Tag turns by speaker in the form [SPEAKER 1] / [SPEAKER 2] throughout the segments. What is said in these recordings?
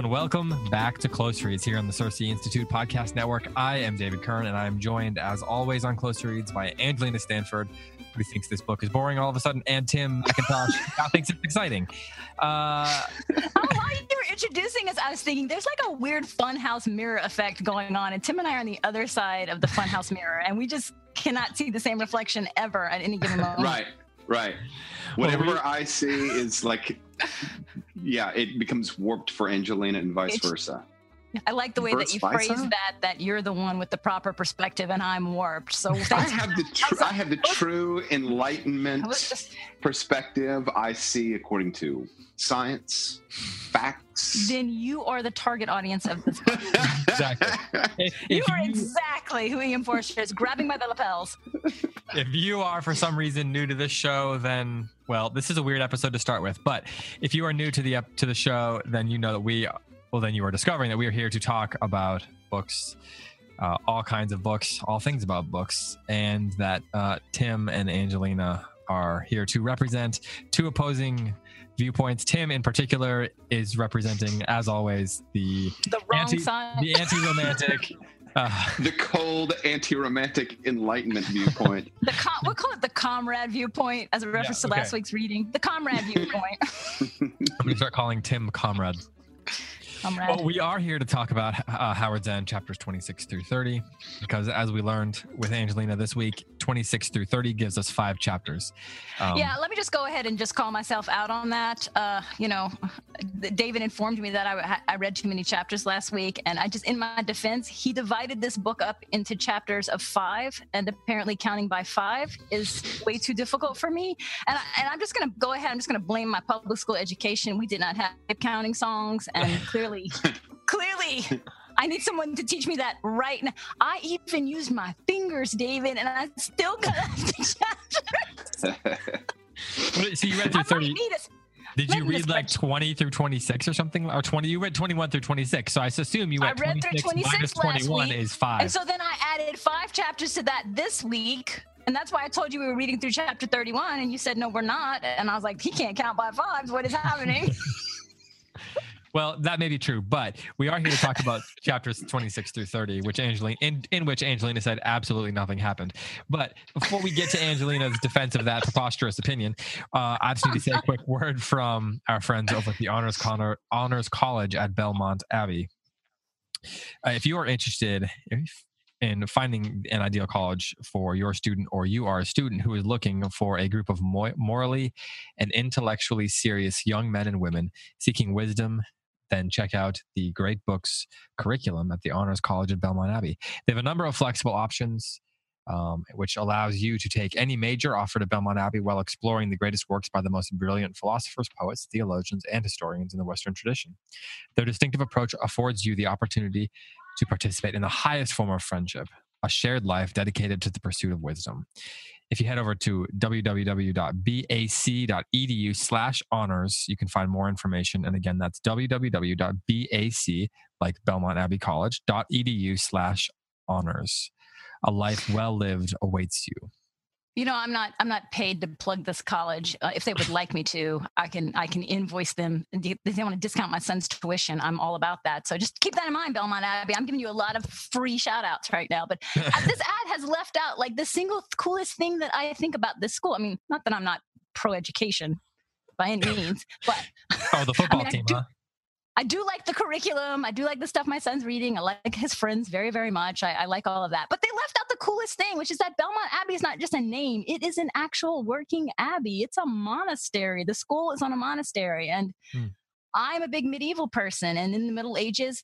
[SPEAKER 1] and welcome back to Close Reads here on the CiRCE Institute Podcast Network. I am David Kern and I'm joined as always on Close Reads by Angelina Stanford, who thinks this book is boring all of a sudden, and Tim McIntosh, who thinks it's exciting. Uh,
[SPEAKER 2] Oh, while you were introducing us, I was thinking there's like a weird funhouse mirror effect going on, and Tim and I are on the other side of the funhouse mirror, and we just cannot see the same reflection ever at any given moment.
[SPEAKER 3] Right, right.
[SPEAKER 1] Well,
[SPEAKER 3] Whatever
[SPEAKER 1] we-
[SPEAKER 3] I see is like, yeah, it becomes warped for Angelina and vice versa.
[SPEAKER 2] I like the way that you
[SPEAKER 3] versa?
[SPEAKER 2] phrase that. That you're the one with the proper perspective, and I'm warped. So
[SPEAKER 3] I have the tr- I have the true enlightenment
[SPEAKER 2] just-
[SPEAKER 3] perspective I see according to science, facts.
[SPEAKER 2] then you are the target audience of this.
[SPEAKER 1] exactly. If,
[SPEAKER 2] You
[SPEAKER 1] if
[SPEAKER 2] are
[SPEAKER 1] you,
[SPEAKER 2] exactly who E.M. Forster is, grabbing by the lapels.
[SPEAKER 1] if you are for some reason new to this show, then well, this is a weird episode to start with. But if you are new to the to the show, then you know that we well, then you are discovering that we are here to talk about books, uh, all kinds of books, all things about books, and that uh, Tim and Angelina are here to represent two opposing viewpoints. Tim, in particular, is representing, as always, the
[SPEAKER 2] The wrong
[SPEAKER 1] anti
[SPEAKER 2] side.
[SPEAKER 1] the anti-romantic. Uh,
[SPEAKER 3] the cold anti-romantic enlightenment viewpoint.
[SPEAKER 2] The com- we'll call it the comrade viewpoint as a reference
[SPEAKER 1] Yeah,
[SPEAKER 2] to last week's reading. The comrade viewpoint.
[SPEAKER 1] I'm going to start calling Tim Comrade.
[SPEAKER 2] Comrade.
[SPEAKER 1] Well, we are here to talk about uh, Howards End chapters 26 through 30, because as we learned with Angelina this week, 26 through 30 gives us five chapters. Um,
[SPEAKER 2] yeah, let me just go ahead and just call myself out on that. Uh, you know, David informed me that I, I read too many chapters last week, and I just, in my defense, he divided this book up into chapters of five, and apparently counting by five is way too difficult for me. And, I, and I'm just going to go ahead. I'm just going to blame my public school education. We did not have counting songs, and clearly, clearly. I need someone to teach me that right now. I even used my fingers, David, and I still got off the chapter.
[SPEAKER 1] So you read through
[SPEAKER 2] I
[SPEAKER 1] 30.
[SPEAKER 2] need a
[SPEAKER 1] Did you
[SPEAKER 2] might need a
[SPEAKER 1] read like 20 through 26 or something? Or 20? You read 21 through 26. So I assume you
[SPEAKER 2] I
[SPEAKER 1] read,
[SPEAKER 2] read through
[SPEAKER 1] 26 minus 21
[SPEAKER 2] week,
[SPEAKER 1] is five.
[SPEAKER 2] And so then I added five chapters to that this week. And that's why I told you we were reading through chapter 31. And you said, no, we're not. And I was like, he can't count by fives. What is happening?
[SPEAKER 1] Well, that may be true, but we are here to talk about chapters 26 through 30, which Angelina in, in which Angelina said absolutely nothing happened. But before we get to Angelina's defense of that preposterous opinion, uh, I just need to say a quick word from our friends over at the Honors Connor, Honors College at Belmont Abbey. Uh, if you are interested if, in finding an ideal college for your student, or you are a student who is looking for a group of mo- morally and intellectually serious young men and women seeking wisdom then check out the Great Books curriculum at the Honors College at Belmont Abbey. They have a number of flexible options, um, which allows you to take any major offered at Belmont Abbey while exploring the greatest works by the most brilliant philosophers, poets, theologians, and historians in the Western tradition. Their distinctive approach affords you the opportunity to participate in the highest form of friendship, a shared life dedicated to the pursuit of wisdom. If you head over to www.bac.edu slash honors, you can find more information. And again, that's www.bac, like Belmont Abbey College, .edu slash honors. A life well lived awaits you.
[SPEAKER 2] You know, I'm not I'm not paid to plug this college. Uh, if they would like me to, I can I can invoice them. If they want to discount my son's tuition, I'm all about that. So just keep that in mind, Belmont Abbey. I'm giving you a lot of free shout outs right now. But uh, this ad has left out like the single coolest thing that I think about this school. I mean, not that I'm not pro education by any means, but
[SPEAKER 1] Oh, the football
[SPEAKER 2] mean, I
[SPEAKER 1] team,
[SPEAKER 2] do-
[SPEAKER 1] huh?
[SPEAKER 2] I do like the curriculum. I do like the stuff my son's reading. I like his friends very, very much. I, I like all of that. But they left out the coolest thing, which is that Belmont Abbey is not just a name, it is an actual working abbey. It's a monastery. The school is on a monastery. And
[SPEAKER 1] Hmm.
[SPEAKER 2] I'm a big medieval person. And in the Middle Ages,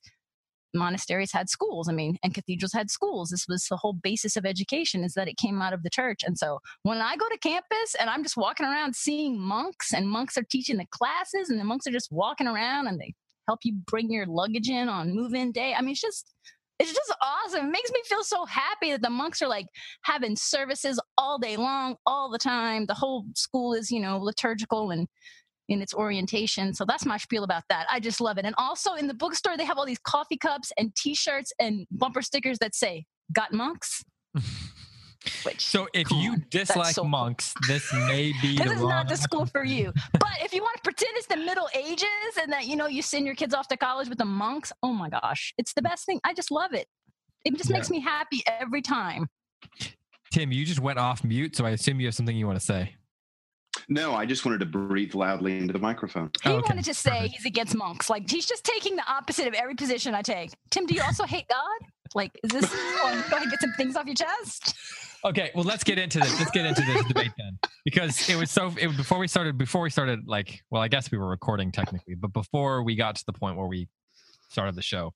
[SPEAKER 2] monasteries had schools. I mean, and cathedrals had schools. This was the whole basis of education is that it came out of the church. And so when I go to campus and I'm just walking around seeing monks and monks are teaching the classes and the monks are just walking around and they help you bring your luggage in on move-in day. I mean, it's just it's just awesome. It makes me feel so happy that the monks are like having services all day long, all the time. The whole school is, you know, liturgical and in its orientation. So that's my spiel about that. I just love it. And also in the bookstore, they have all these coffee cups and T-shirts and bumper stickers that say "Got monks." Which,
[SPEAKER 1] So if
[SPEAKER 2] come
[SPEAKER 1] you
[SPEAKER 2] on, that's
[SPEAKER 1] dislike
[SPEAKER 2] so cool.
[SPEAKER 1] monks, this may be
[SPEAKER 2] This
[SPEAKER 1] the
[SPEAKER 2] is
[SPEAKER 1] wrong
[SPEAKER 2] not the school for you. But if you want to pretend it's the Middle Ages and that you know you send your kids off to college with the monks, oh my gosh, it's the best thing. I just love it. It just
[SPEAKER 1] Yeah.
[SPEAKER 2] makes me happy every time.
[SPEAKER 1] Tim, you just went off mute, so I assume you have something you want to say.
[SPEAKER 3] No, I just wanted to breathe loudly into the microphone.
[SPEAKER 2] He oh,
[SPEAKER 1] Okay,
[SPEAKER 2] wanted to say he's against monks. Like he's just taking the opposite of every position I take. Tim, do you also hate God? Like, is this oh, go ahead and get some things off your chest?
[SPEAKER 1] Okay, well let's get into this. Let's get into this debate then, because it was so. It, before we started, before we started, like, well, I guess we were recording technically, but before we got to the point where we started the show,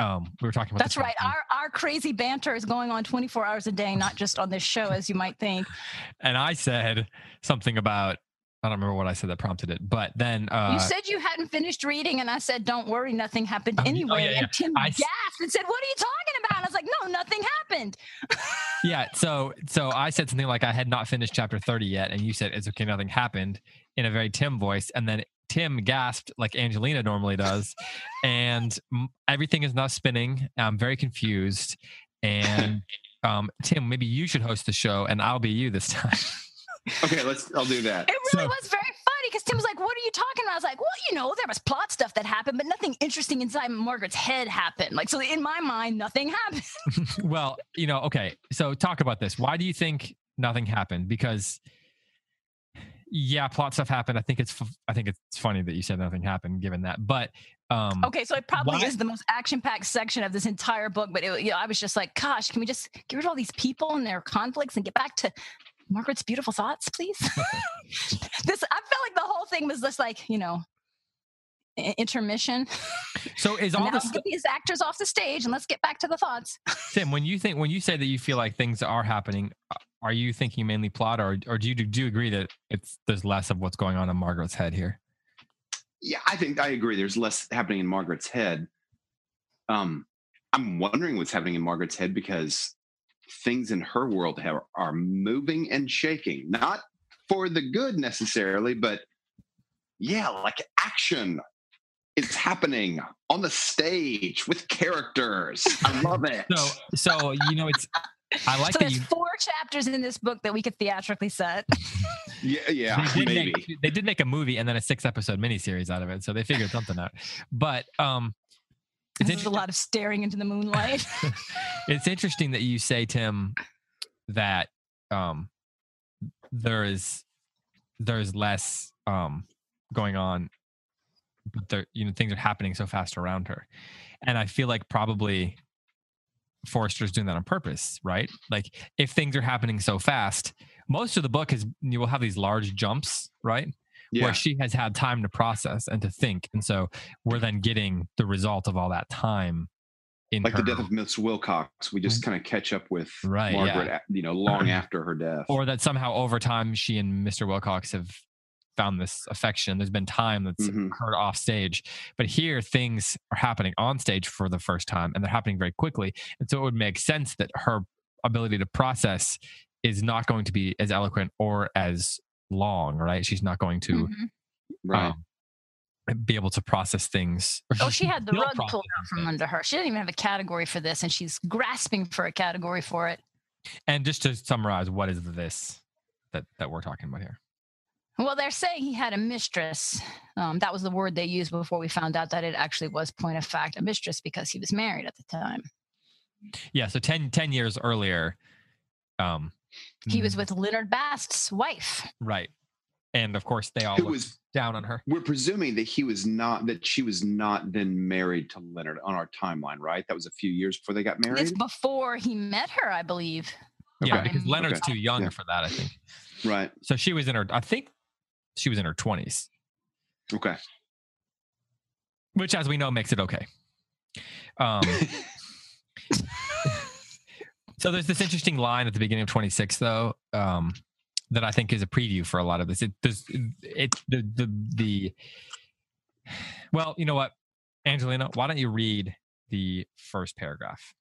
[SPEAKER 1] um, we were talking about.
[SPEAKER 2] That's right. Our our crazy banter is going on 24 hours a day, not just on this show, as you might think.
[SPEAKER 1] and I said something about. I don't remember what I said that prompted it, but then uh,
[SPEAKER 2] you said you hadn't finished reading, and I said, "Don't worry, nothing happened
[SPEAKER 1] Oh, oh,
[SPEAKER 2] anyway."
[SPEAKER 1] yeah, yeah.
[SPEAKER 2] And Tim
[SPEAKER 1] I
[SPEAKER 2] gasped and said, "What are you talking about?" And I was like, "No, nothing happened."
[SPEAKER 1] yeah so so i said something like i had not finished chapter 30 yet and you said it's okay nothing happened in a very tim voice and then tim gasped like angelina normally does and m- everything is now spinning i'm very confused and um tim maybe you should host the show and i'll be you this time
[SPEAKER 3] Okay, let's. I'll do that.
[SPEAKER 2] It really
[SPEAKER 1] So-
[SPEAKER 2] was very funny because Tim was like, "What are you talking about?" I was like, "Well, you know, there was plot stuff that happened, but nothing interesting inside Margaret's head happened. Like, so in my mind, nothing happened."
[SPEAKER 1] well you know okay so talk about this why do you think nothing happened because yeah plot stuff happened i think it's i think it's funny that you said nothing happened given that but um
[SPEAKER 2] Okay, so it probably
[SPEAKER 1] Why-
[SPEAKER 2] is the most action-packed section of this entire book. But it, you know, I was just like, "Gosh, can we just get rid of all these people and their conflicts and get back to Margaret's beautiful thoughts, please?" this I felt like the whole thing was just like, you know, intermission.
[SPEAKER 1] so is
[SPEAKER 2] And
[SPEAKER 1] all
[SPEAKER 2] now
[SPEAKER 1] this
[SPEAKER 2] get these actors off the stage and let's get back to the thoughts.
[SPEAKER 1] Tim, when you think when you say that you feel like things are happening, are you thinking mainly plot, or or do you do you agree that it's there's less of what's going on in Margaret's head here?
[SPEAKER 3] Yeah, I think I agree. There's less happening in Margaret's head. Um, I'm wondering what's happening in Margaret's head because things in her world have, are moving and shaking, not for the good necessarily, but yeah, like action is happening on the stage with characters. I love it.
[SPEAKER 1] So so you know it's I like
[SPEAKER 2] so
[SPEAKER 1] that
[SPEAKER 2] there's
[SPEAKER 1] you
[SPEAKER 2] four chapters in this book that we could theatrically set.
[SPEAKER 3] yeah, yeah,
[SPEAKER 1] they did,
[SPEAKER 3] maybe.
[SPEAKER 1] make, they did make a movie and then a six episode miniseries out of it, so they figured something out. But um, it's
[SPEAKER 2] a lot of staring into the moonlight.
[SPEAKER 1] it's interesting that you say tim that um there is there's less um going on but there you know things are happening so fast around her. And i feel like probably forster's doing that on purpose right? Like if things are happening so fast most of the book is you will have these large jumps right
[SPEAKER 3] Yeah,
[SPEAKER 1] where she has had time to process and to think and so we're then getting the result of all that time in
[SPEAKER 3] like
[SPEAKER 1] her
[SPEAKER 3] the death of Miss Wilcox. We just kind of catch up with
[SPEAKER 1] Right.
[SPEAKER 3] Margaret, a- you know, long after her death.
[SPEAKER 1] or that somehow over time she and Mr. Wilcox have found this affection. There's been time that's
[SPEAKER 3] Mhm.
[SPEAKER 1] occurred off stage, but here things are happening on stage for the first time, and they're happening very quickly. And so it would make sense that her ability to process is not going to be as eloquent or as long. Right? She's not going to
[SPEAKER 2] Mhm.
[SPEAKER 3] right.
[SPEAKER 1] um, be able to process things.
[SPEAKER 2] Oh, she had the
[SPEAKER 1] will
[SPEAKER 2] rug pulled out from
[SPEAKER 1] things.
[SPEAKER 2] under her. She didn't even have a category for this, and she's grasping for a category for it.
[SPEAKER 1] And just to summarize, what is this that that we're talking about here?
[SPEAKER 2] Well, they're saying he had a mistress. Um, that was the word they used before we found out that it actually was, point of fact, a mistress because he was married at the time.
[SPEAKER 1] Yeah, so 10, 10 years earlier, um,
[SPEAKER 2] He was
[SPEAKER 1] mm,
[SPEAKER 2] with Leonard Bast's wife.
[SPEAKER 1] right, and of course they all
[SPEAKER 3] Who
[SPEAKER 1] looked
[SPEAKER 3] was
[SPEAKER 1] down on her.
[SPEAKER 3] we're presuming that he was not that she was not then married to Leonard on our timeline, right? That was a few years before they got married.
[SPEAKER 2] It's before he met her, I believe.
[SPEAKER 1] Yeah, because Leonard's
[SPEAKER 3] Okay.
[SPEAKER 1] too young
[SPEAKER 3] Yeah.
[SPEAKER 1] for that, I think.
[SPEAKER 3] Right.
[SPEAKER 1] So she was in her, I think she was in her twenties,
[SPEAKER 3] Okay.
[SPEAKER 1] which, as we know, makes it okay. Um, so there's this interesting line at the beginning of 26, though, um, that I think is a preview for a lot of this. It does it the the the. Well, you know what, Angelina, why don't you read the first paragraph?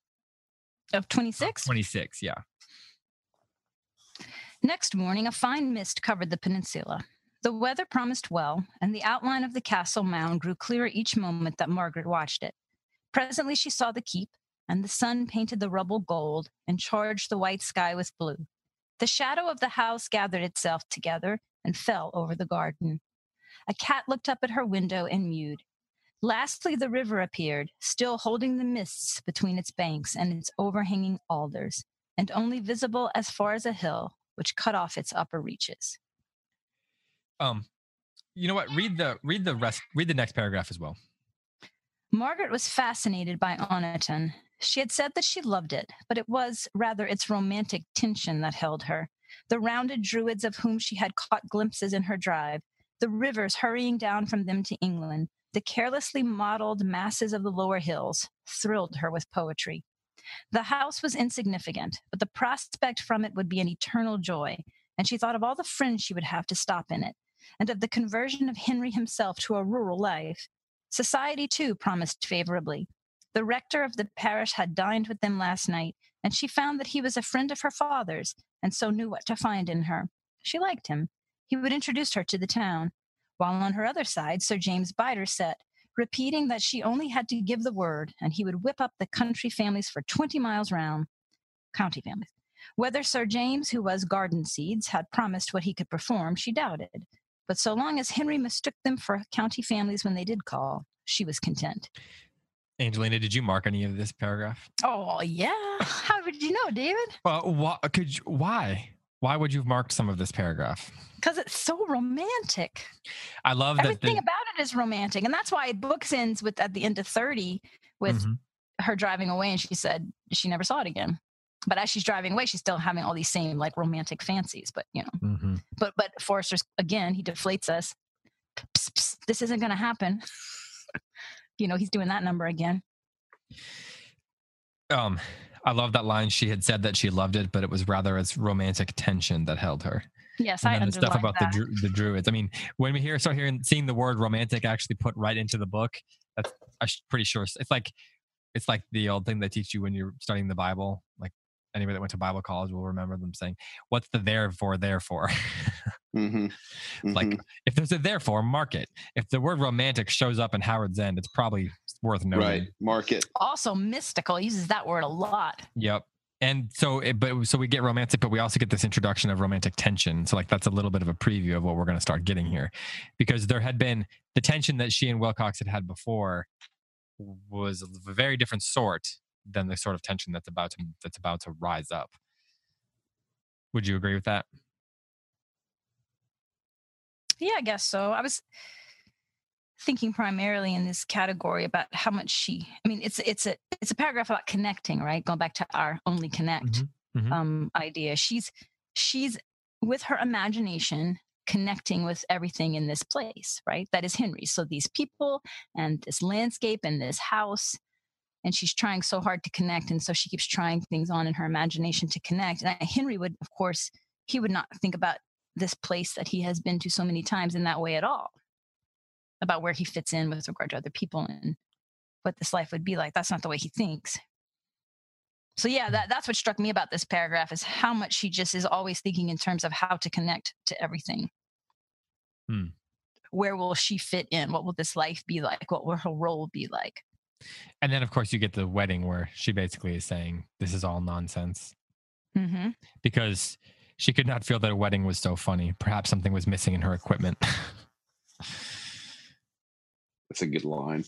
[SPEAKER 2] Of 26?
[SPEAKER 1] 26, yeah.
[SPEAKER 2] Next morning, a fine mist covered the peninsula. The weather promised well, and the outline of the castle mound grew clearer each moment that Margaret watched it. Presently, she saw the keep, and the sun painted the rubble gold and charged the white sky with blue. The shadow of the house gathered itself together and fell over the garden. A cat looked up at her window and mewed. Lastly, the river appeared, still holding the mists between its banks and its overhanging alders, and only visible as far as a hill which cut off its upper reaches.
[SPEAKER 1] Um, you know what? Read the read the rest. Read the next paragraph as well.
[SPEAKER 2] Margaret was fascinated by Oniton. She had said that she loved it, but it was rather its romantic tension that held her. The rounded druids of whom she had caught glimpses in her drive, the rivers hurrying down from them to England, the carelessly modeled masses of the lower hills, thrilled her with poetry. The house was insignificant, but the prospect from it would be an eternal joy, and she thought of all the friends she would have to stop in it, and of the conversion of Henry himself to a rural life. Society, too, promised favorably. The rector of the parish had dined with them last night, and she found that he was a friend of her father's, and so knew what to find in her. She liked him. He would introduce her to the town. While on her other side, Sir James Bidder sat, repeating that she only had to give the word, and he would whip up the country families for 20 miles round. County families. Whether Sir James, who was garden seeds, had promised what he could perform, she doubted. But so long as Henry mistook them for county families when they did call, she was content.
[SPEAKER 1] Angelina, did you mark any of this paragraph?
[SPEAKER 2] Oh yeah. How did you know, David?
[SPEAKER 1] Well, why could you, why? Why would you have marked some of this paragraph?
[SPEAKER 2] Because it's so romantic.
[SPEAKER 1] I love that.
[SPEAKER 2] Everything
[SPEAKER 1] the-
[SPEAKER 2] about it is romantic, and that's why it books ends with at the end of thirty with
[SPEAKER 1] Mhm.
[SPEAKER 2] her driving away, and she said she never saw it again. But as she's driving away, she's still having all these same like romantic fancies. But you know,
[SPEAKER 1] Mhm.
[SPEAKER 2] but but Forster's again, he deflates us. Psst, psst, this isn't going to happen. You know, he's doing that number again.
[SPEAKER 1] Um, I love that line. She had said that she loved it, but it was rather its romantic tension that held her.
[SPEAKER 2] Yes,
[SPEAKER 1] And
[SPEAKER 2] I
[SPEAKER 1] the stuff about
[SPEAKER 2] that.
[SPEAKER 1] the dru- the druids. I mean, when we hear start hearing seeing the word romantic actually put right into the book, that's I'm pretty sure it's it's like it's like the old thing they teach you when you're studying the Bible. Like anybody that went to Bible college will remember them saying, "What's the there for? there for? Therefore."
[SPEAKER 3] hmm
[SPEAKER 1] like if there's a therefore, mark it. If the word romantic shows up in Howards End, it's probably worth noting.
[SPEAKER 3] right, market.
[SPEAKER 2] also mystical. He uses that word a lot.
[SPEAKER 1] Yep. And so, it, but so we get romantic, but we also get this introduction of romantic tension. So, like, that's a little bit of a preview of what we're going to start getting here, because there had been the tension that she and Wilcox had had before was of a very different sort than the sort of tension that's about to that's about to rise up. Would you agree with that?
[SPEAKER 2] Yeah, I guess so. I was thinking primarily in this category about how much she I mean it's it's a it's a paragraph about connecting, right? Going back to our only connect
[SPEAKER 1] Mhm.
[SPEAKER 2] um idea. She's she's with her imagination connecting with everything in this place, right? That is Henry. So these people and this landscape and this house and she's trying so hard to connect and so she keeps trying things on in her imagination to connect. And Henry would of course he would not think about this place that he has been to so many times in that way at all about where he fits in with regard to other people and what this life would be like. That's not the way he thinks. So yeah that, that's what struck me about this paragraph is how much she just is always thinking in terms of how to connect to everything.
[SPEAKER 1] Hmm.
[SPEAKER 2] where will she fit in? What will this life be like? What will her role be like?
[SPEAKER 1] And then, of course, you get the wedding where she basically is saying, This is all nonsense.
[SPEAKER 2] Mm-hmm.
[SPEAKER 1] because she could not feel that a wedding was so funny. Perhaps something was missing in her equipment.
[SPEAKER 3] That's a good line.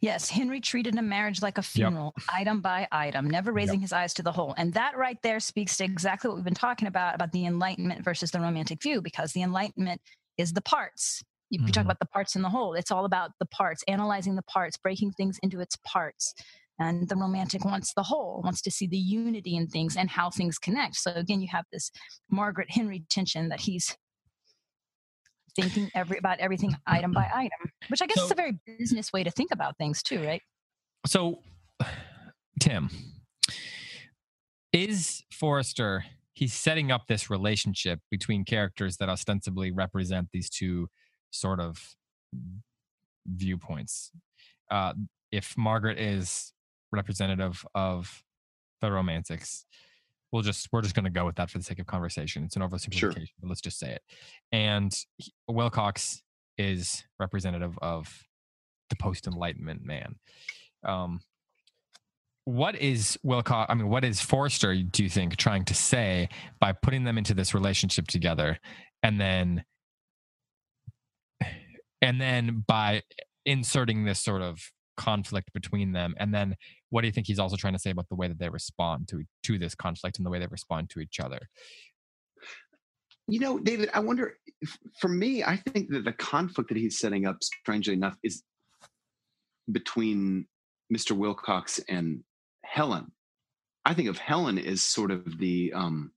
[SPEAKER 2] Yes, Henry treated a marriage like a funeral, item by item, never raising his eyes to the whole. And that right there speaks to exactly what we've been talking about about the Enlightenment versus the Romantic view, because the Enlightenment is the parts. You, you talk
[SPEAKER 1] mm-hmm.
[SPEAKER 2] about the parts and the whole. It's all about the parts, analyzing the parts, breaking things into its parts. And the romantic wants the whole, wants to see the unity in things and how things connect. So again, you have this Margaret Henry tension that he's thinking every about everything item by item, which I guess is a very business way to think about things too, right?
[SPEAKER 1] So, Tim, is Forster? He's setting up this relationship between characters that ostensibly represent these two sort of viewpoints. Uh, if Margaret is representative of the romantics, we'll just we're just going to go with that for the sake of conversation. It's an oversimplification,
[SPEAKER 3] Sure.
[SPEAKER 1] but let's just say it. And he- Wilcox is representative of the post Enlightenment man. Um, what is Wilcox? I mean, what is Forster? Do you think trying to say by putting them into this relationship together, and then and then by inserting this sort of conflict between them, and then what do you think he's also trying to say about the way that they respond to to this conflict and the way they respond to each other?
[SPEAKER 3] You know, David, I wonder. if- For me, I think that the conflict that he's setting up, strangely enough, is between Mr. Wilcox and Helen. I think of Helen as sort of the um,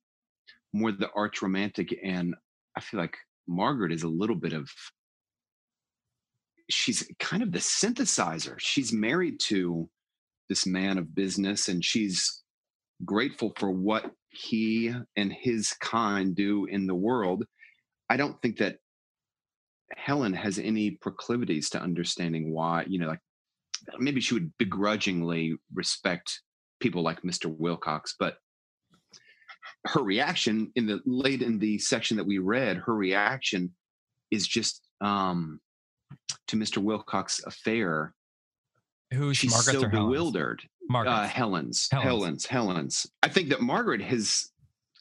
[SPEAKER 3] more the arch romantic, and I feel like Margaret is a little bit of. She's kind of the synthesizer. She's married to this man of business, and she's grateful for what he and his kind do in the world. I don't think that Helen has any proclivities to understanding why, you know, like maybe she would begrudgingly respect people like Mr. Wilcox, but her reaction in the late in the section that we read, her reaction is just um to Mr. Wilcox's affair.
[SPEAKER 1] Who's
[SPEAKER 3] She's
[SPEAKER 1] Margaret's
[SPEAKER 3] so bewildered.
[SPEAKER 1] Margaret's.
[SPEAKER 3] Uh, Helen's,
[SPEAKER 1] Helen's.
[SPEAKER 3] Helen's, Helen's. I think that Margaret has.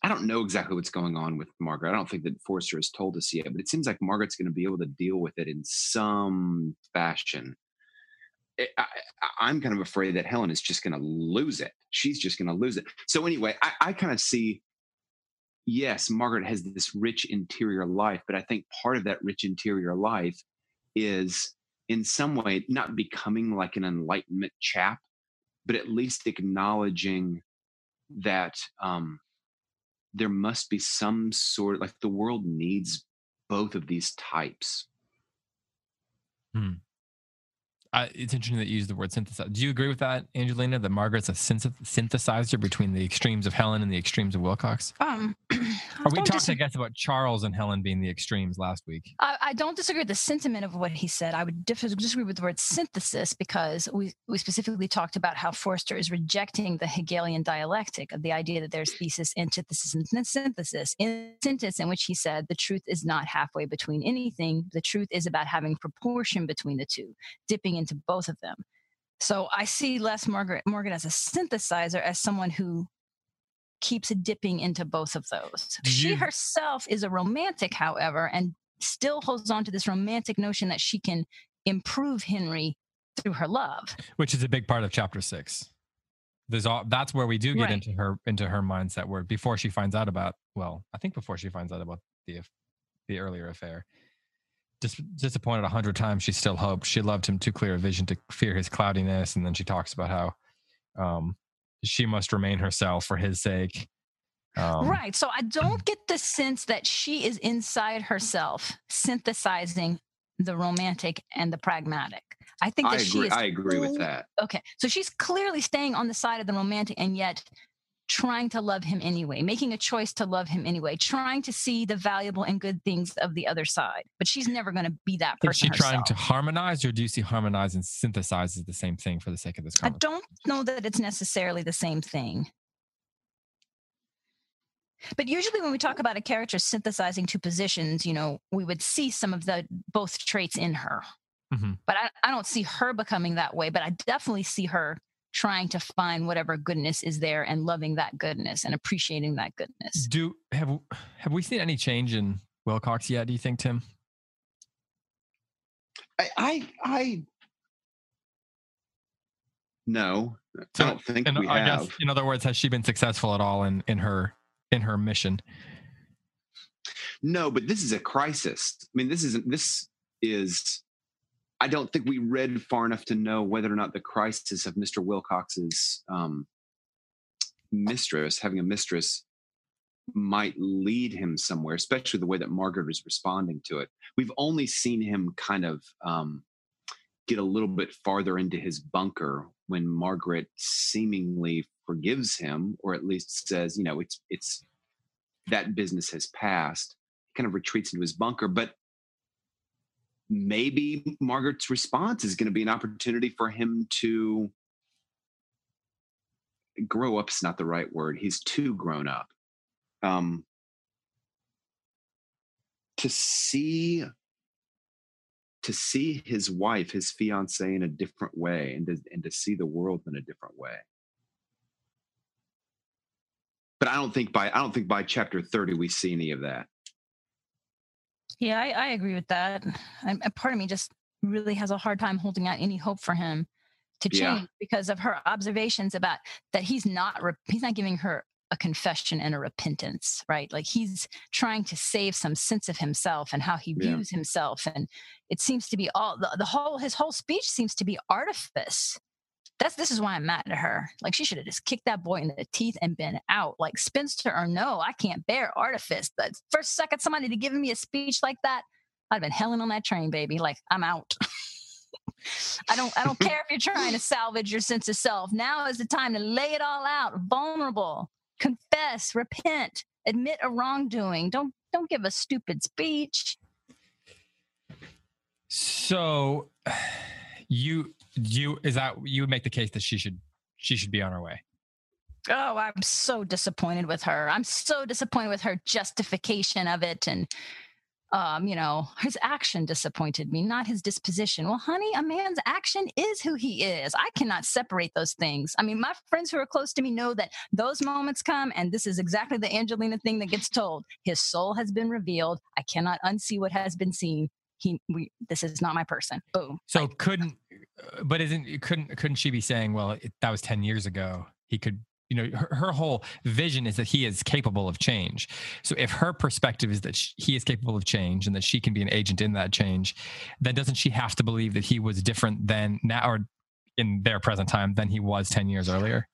[SPEAKER 3] I don't know exactly what's going on with Margaret. I don't think that Forster has told us yet, but it seems like Margaret's going to be able to deal with it in some fashion. I, I, I'm kind of afraid that Helen is just going to lose it. She's just going to lose it. So anyway, I, I kind of see. Yes, Margaret has this rich interior life, but I think part of that rich interior life is in some way not becoming like an enlightenment chap but at least acknowledging that um, there must be some sort like the world needs both of these types.
[SPEAKER 1] It's interesting that you use the word synthesizer. Do you agree with that, Angelina? That Margaret's a synth- synthesizer between the extremes of Helen and the extremes of Wilcox?
[SPEAKER 2] Um,
[SPEAKER 1] Or we talked,
[SPEAKER 2] dis-
[SPEAKER 1] I guess, about Charles and Helen being the extremes last week.
[SPEAKER 2] I, I don't disagree with the sentiment of what he said. I would diff- disagree with the word synthesis because we, we specifically talked about how Forster is rejecting the Hegelian dialectic of the idea that there's thesis, antithesis, and synthesis. In sentence in which he said, the truth is not halfway between anything. The truth is about having proportion between the two, dipping into both of them. So I see Les Margaret Morgan as a synthesizer, as someone who keeps dipping into both of those. She herself is a romantic, however, and still holds on to this romantic notion that she can improve Henry through her love.
[SPEAKER 1] which is a big part of chapter six. There's all that's where we do get
[SPEAKER 2] Right.
[SPEAKER 1] into her into her mindset where before she finds out about well, I think before she finds out about the the earlier affair. Dis- disappointed a hundred times, she still hoped she loved him too clear a vision to fear his cloudiness, and then she talks about how um, she must remain herself for his sake. Um,
[SPEAKER 2] right. So I don't get the sense that she is inside herself synthesizing the romantic and the pragmatic. I think
[SPEAKER 3] I
[SPEAKER 2] that she is
[SPEAKER 3] I agree with that.
[SPEAKER 2] Okay. So she's clearly staying on the side of the romantic and yet trying to love him anyway, making a choice to love him anyway, trying to see the valuable and good things of the other side. But she's never going to be that person.
[SPEAKER 1] she trying to harmonize, or do you see harmonize and synthesize as the same thing for the sake of this
[SPEAKER 2] I don't know that it's necessarily the same thing. But usually, when we talk about a character synthesizing two positions, you know, we would see some of the both traits in her.
[SPEAKER 1] Mhm.
[SPEAKER 2] But I, I don't see her becoming that way. But I definitely see her trying to find whatever goodness is there and loving that goodness and appreciating that goodness.
[SPEAKER 1] Do have have we seen any change in Wilcox yet? Do you think, Tim?
[SPEAKER 3] I, I, I no,
[SPEAKER 1] So,
[SPEAKER 3] I don't think
[SPEAKER 1] And
[SPEAKER 3] we
[SPEAKER 1] I
[SPEAKER 3] have.
[SPEAKER 1] guess, in other words, has she been successful at all in in her in her mission?
[SPEAKER 3] No, but this is a crisis. I mean, this isn't. This is. I don't think we read far enough to know whether or not the crisis of Mr. Wilcox's um, mistress, having a mistress, might lead him somewhere. Especially the way that Margaret is responding to it. We've only seen him kind of um, get a little bit farther into his bunker when Margaret seemingly forgives him, or at least says, you know, it's it's that business has passed. He Kind of retreats into his bunker, but maybe Margaret's response is going to be an opportunity for him to grow up. Is not the right word. He's too grown up. Um, to see to see his wife, his fiance, in a different way, and to, and to see the world in a different way. But I don't think by I don't think by chapter thirty we see any of that.
[SPEAKER 2] Yeah, I, I agree with that. And part of me just really has a hard time holding out any hope for him to change yeah. because of her observations about that he's not he's not giving her a confession and a repentance, right? Like he's trying to save some sense of himself and how he views yeah. himself. And it seems to be all the, the whole his whole speech seems to be artifice. That's this is why I'm mad at her. Like she should have just kicked that boy in the teeth and been out. Like spinster or no, I can't bear artifice. The first second somebody to give me a speech like that, I'd have been helling on that train, baby. Like I'm out. I don't I don't care if you're trying to salvage your sense of self. Now is the time to lay it all out, vulnerable, confess, repent, admit a wrongdoing. Don't don't give a stupid speech.
[SPEAKER 1] So you you is that you would make the case that she should she should be on her way.
[SPEAKER 2] Oh, I'm so disappointed with her. I'm so disappointed with her justification of it and um, you know, his action disappointed me, not his disposition. Well, honey, a man's action is who he is. I cannot separate those things. I mean, my friends who are close to me know that those moments come, and this is exactly the Angelina thing that gets told. His soul has been revealed. I cannot unsee what has been seen. He, we, this is not my person. Boom.
[SPEAKER 1] So like, couldn't, but isn't couldn't couldn't she be saying, well, it, that was ten years ago. He could you know her, her, whole vision is that he is capable of change. So if her perspective is that she, he is capable of change and that she can be an agent in that change then doesn't she have to believe that he was different than now or in their present time than he was 10 years earlier?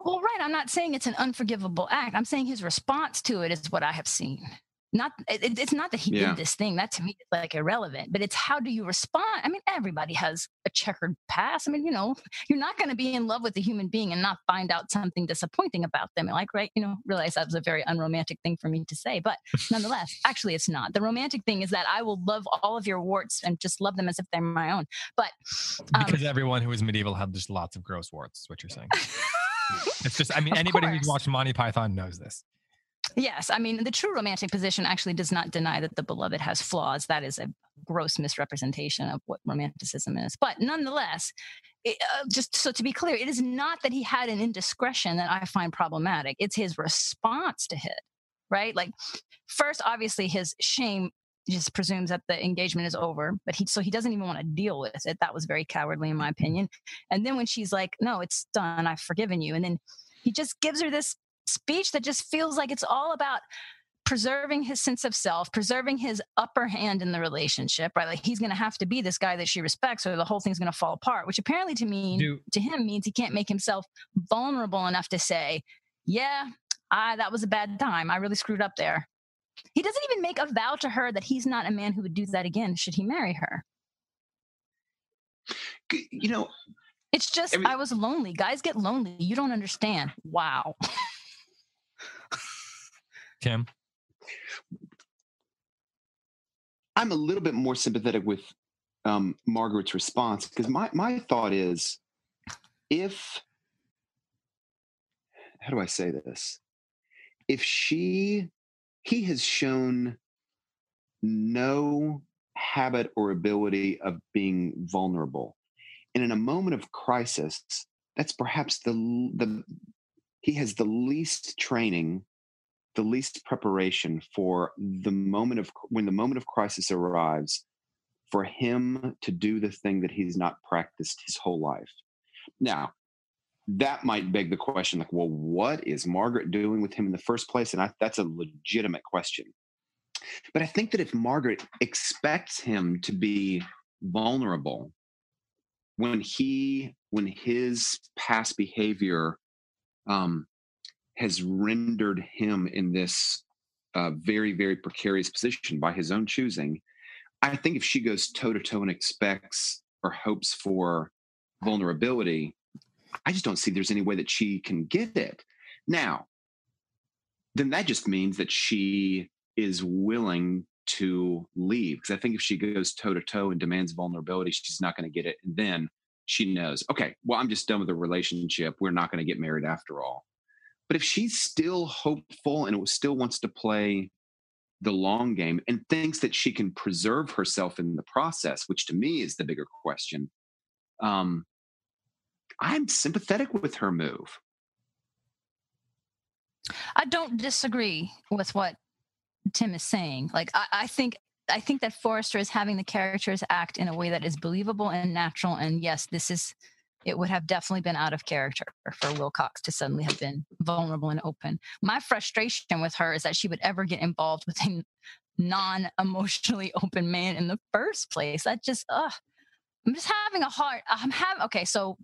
[SPEAKER 2] Well right i'm not saying it's an unforgivable act. I'm saying his response to it is what i have seen not it, it's not that he yeah. did this thing that to me is like irrelevant but it's how do you respond? I mean everybody has a checkered past. I mean you know you're not going to be in love with a human being and not find out something disappointing about them like right you know realize that was a very unromantic thing for me to say but nonetheless actually it's not. The romantic thing is that i will love all of your warts and just love them as if they're my own but
[SPEAKER 1] um, because everyone who is medieval had just lots of gross warts is what you're saying. It's just i mean anybody who's watched monty python knows this
[SPEAKER 2] Yes, I mean the true romantic position actually does not deny that the beloved has flaws. That is a gross misrepresentation of what romanticism is. But nonetheless, it, uh, just so to be clear, it is not that he had an indiscretion that I find problematic. It's his response to it, right? Like first, obviously, his shame just presumes that the engagement is over, but he so he doesn't even want to deal with it. That was very cowardly, in my opinion. And then when she's like, "No, it's done. I've forgiven you," and then he just gives her this speech that just feels like it's all about preserving his sense of self, preserving his upper hand in the relationship, right? Like he's going to have to be this guy that she respects, or the whole thing's going to fall apart. Which apparently to me, Do- to him, means he can't make himself vulnerable enough to say, "Yeah, I that was a bad time. I really screwed up there." He doesn't even make a vow to her that he's not a man who would do that again should he marry her.
[SPEAKER 3] You know,
[SPEAKER 2] it's just I, mean, I was lonely. Guys get lonely. You don't understand. Wow.
[SPEAKER 1] Tim?
[SPEAKER 3] I'm a little bit more sympathetic with um, Margaret's response because my, my thought is if, how do I say this? If she, he has shown no habit or ability of being vulnerable. And in a moment of crisis, that's perhaps the, the he has the least training the least preparation for the moment of when the moment of crisis arrives for him to do the thing that he's not practiced his whole life. Now that might beg the question like well what is margaret doing with him in the first place? And I, that's a legitimate question. But i think that if margaret expects him to be vulnerable when he when his past behavior um, has rendered him in this uh, very, very precarious position by his own choosing. I think if she goes toe to toe and expects or hopes for vulnerability, I just don't see there's any way that she can get it. Now, then that just means that she is willing to leave. Because I think if she goes toe to toe and demands vulnerability, she's not going to get it. And then she knows, okay, well, I'm just done with the relationship. We're not going to get married after all. But if she's still hopeful and still wants to play the long game and thinks that she can preserve herself in the process, which to me is the bigger question, um, I'm sympathetic with her move.
[SPEAKER 2] I don't disagree with what Tim is saying. Like I, I think I think that Forster is having the characters act in a way that is believable and natural. And yes, this is it would have definitely been out of character for Wilcox to suddenly have been vulnerable and open. My frustration with her is that she would ever get involved with a non-emotionally open man in the first place. That just, ugh. I'm just having a hard. I'm having okay. So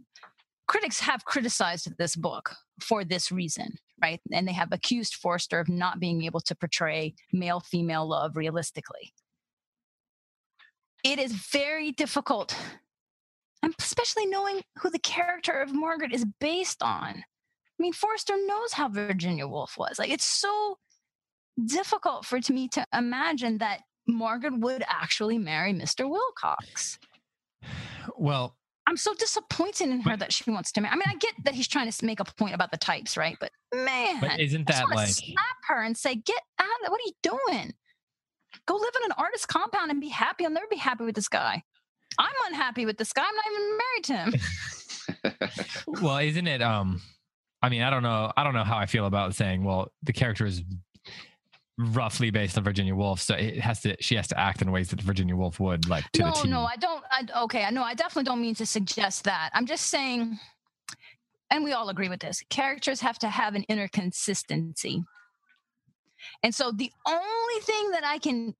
[SPEAKER 2] critics have criticized this book for this reason, right? And they have accused Forster of not being able to portray male female love realistically. It is very difficult, and especially knowing who the character of Margaret is based on. I mean, Forster knows how Virginia Woolf was. Like, it's so difficult for me to imagine that Margaret would actually marry Mr. Wilcox.
[SPEAKER 1] Well,
[SPEAKER 2] I'm so disappointed in her that she wants to marry. I mean, I get that he's trying to make a point about the types, right? But man,
[SPEAKER 1] but isn't that like
[SPEAKER 2] slap her and say, "Get out! Of what are you doing? Go live in an artist compound and be happy. I'll never be happy with this guy. I'm unhappy with this guy. I'm not even married to
[SPEAKER 1] him." well, isn't it? Um, I mean, I don't know. I don't know how I feel about saying, "Well, the character is roughly based on Virginia Woolf, so it has to she has to act in ways that Virginia Woolf would, like to
[SPEAKER 2] no,
[SPEAKER 1] the T.
[SPEAKER 2] No, I don't. I, okay, I know. I definitely don't mean to suggest that. I'm just saying, and we all agree with this. Characters have to have an inner consistency, and so the only thing that I can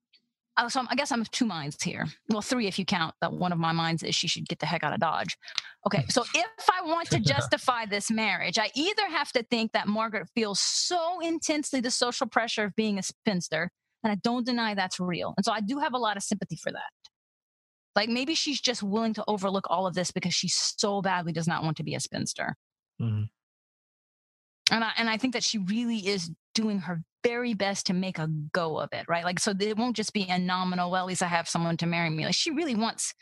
[SPEAKER 2] so I'm, i guess I'm of two minds here. Well, three if you count that one of my minds is she should get the heck out of Dodge. Okay, so if I want to justify this marriage, I either have to think that Margaret feels so intensely the social pressure of being a spinster, and I don't deny that's real. And so I do have a lot of sympathy for that. Like maybe she's just willing to overlook all of this because she so badly does not want to be a spinster. Mm-hmm. And I and I think that she really is doing her very best to make a go of it, right? Like, so it won't just be a nominal, well, at least I have someone to marry me. Like, she really wants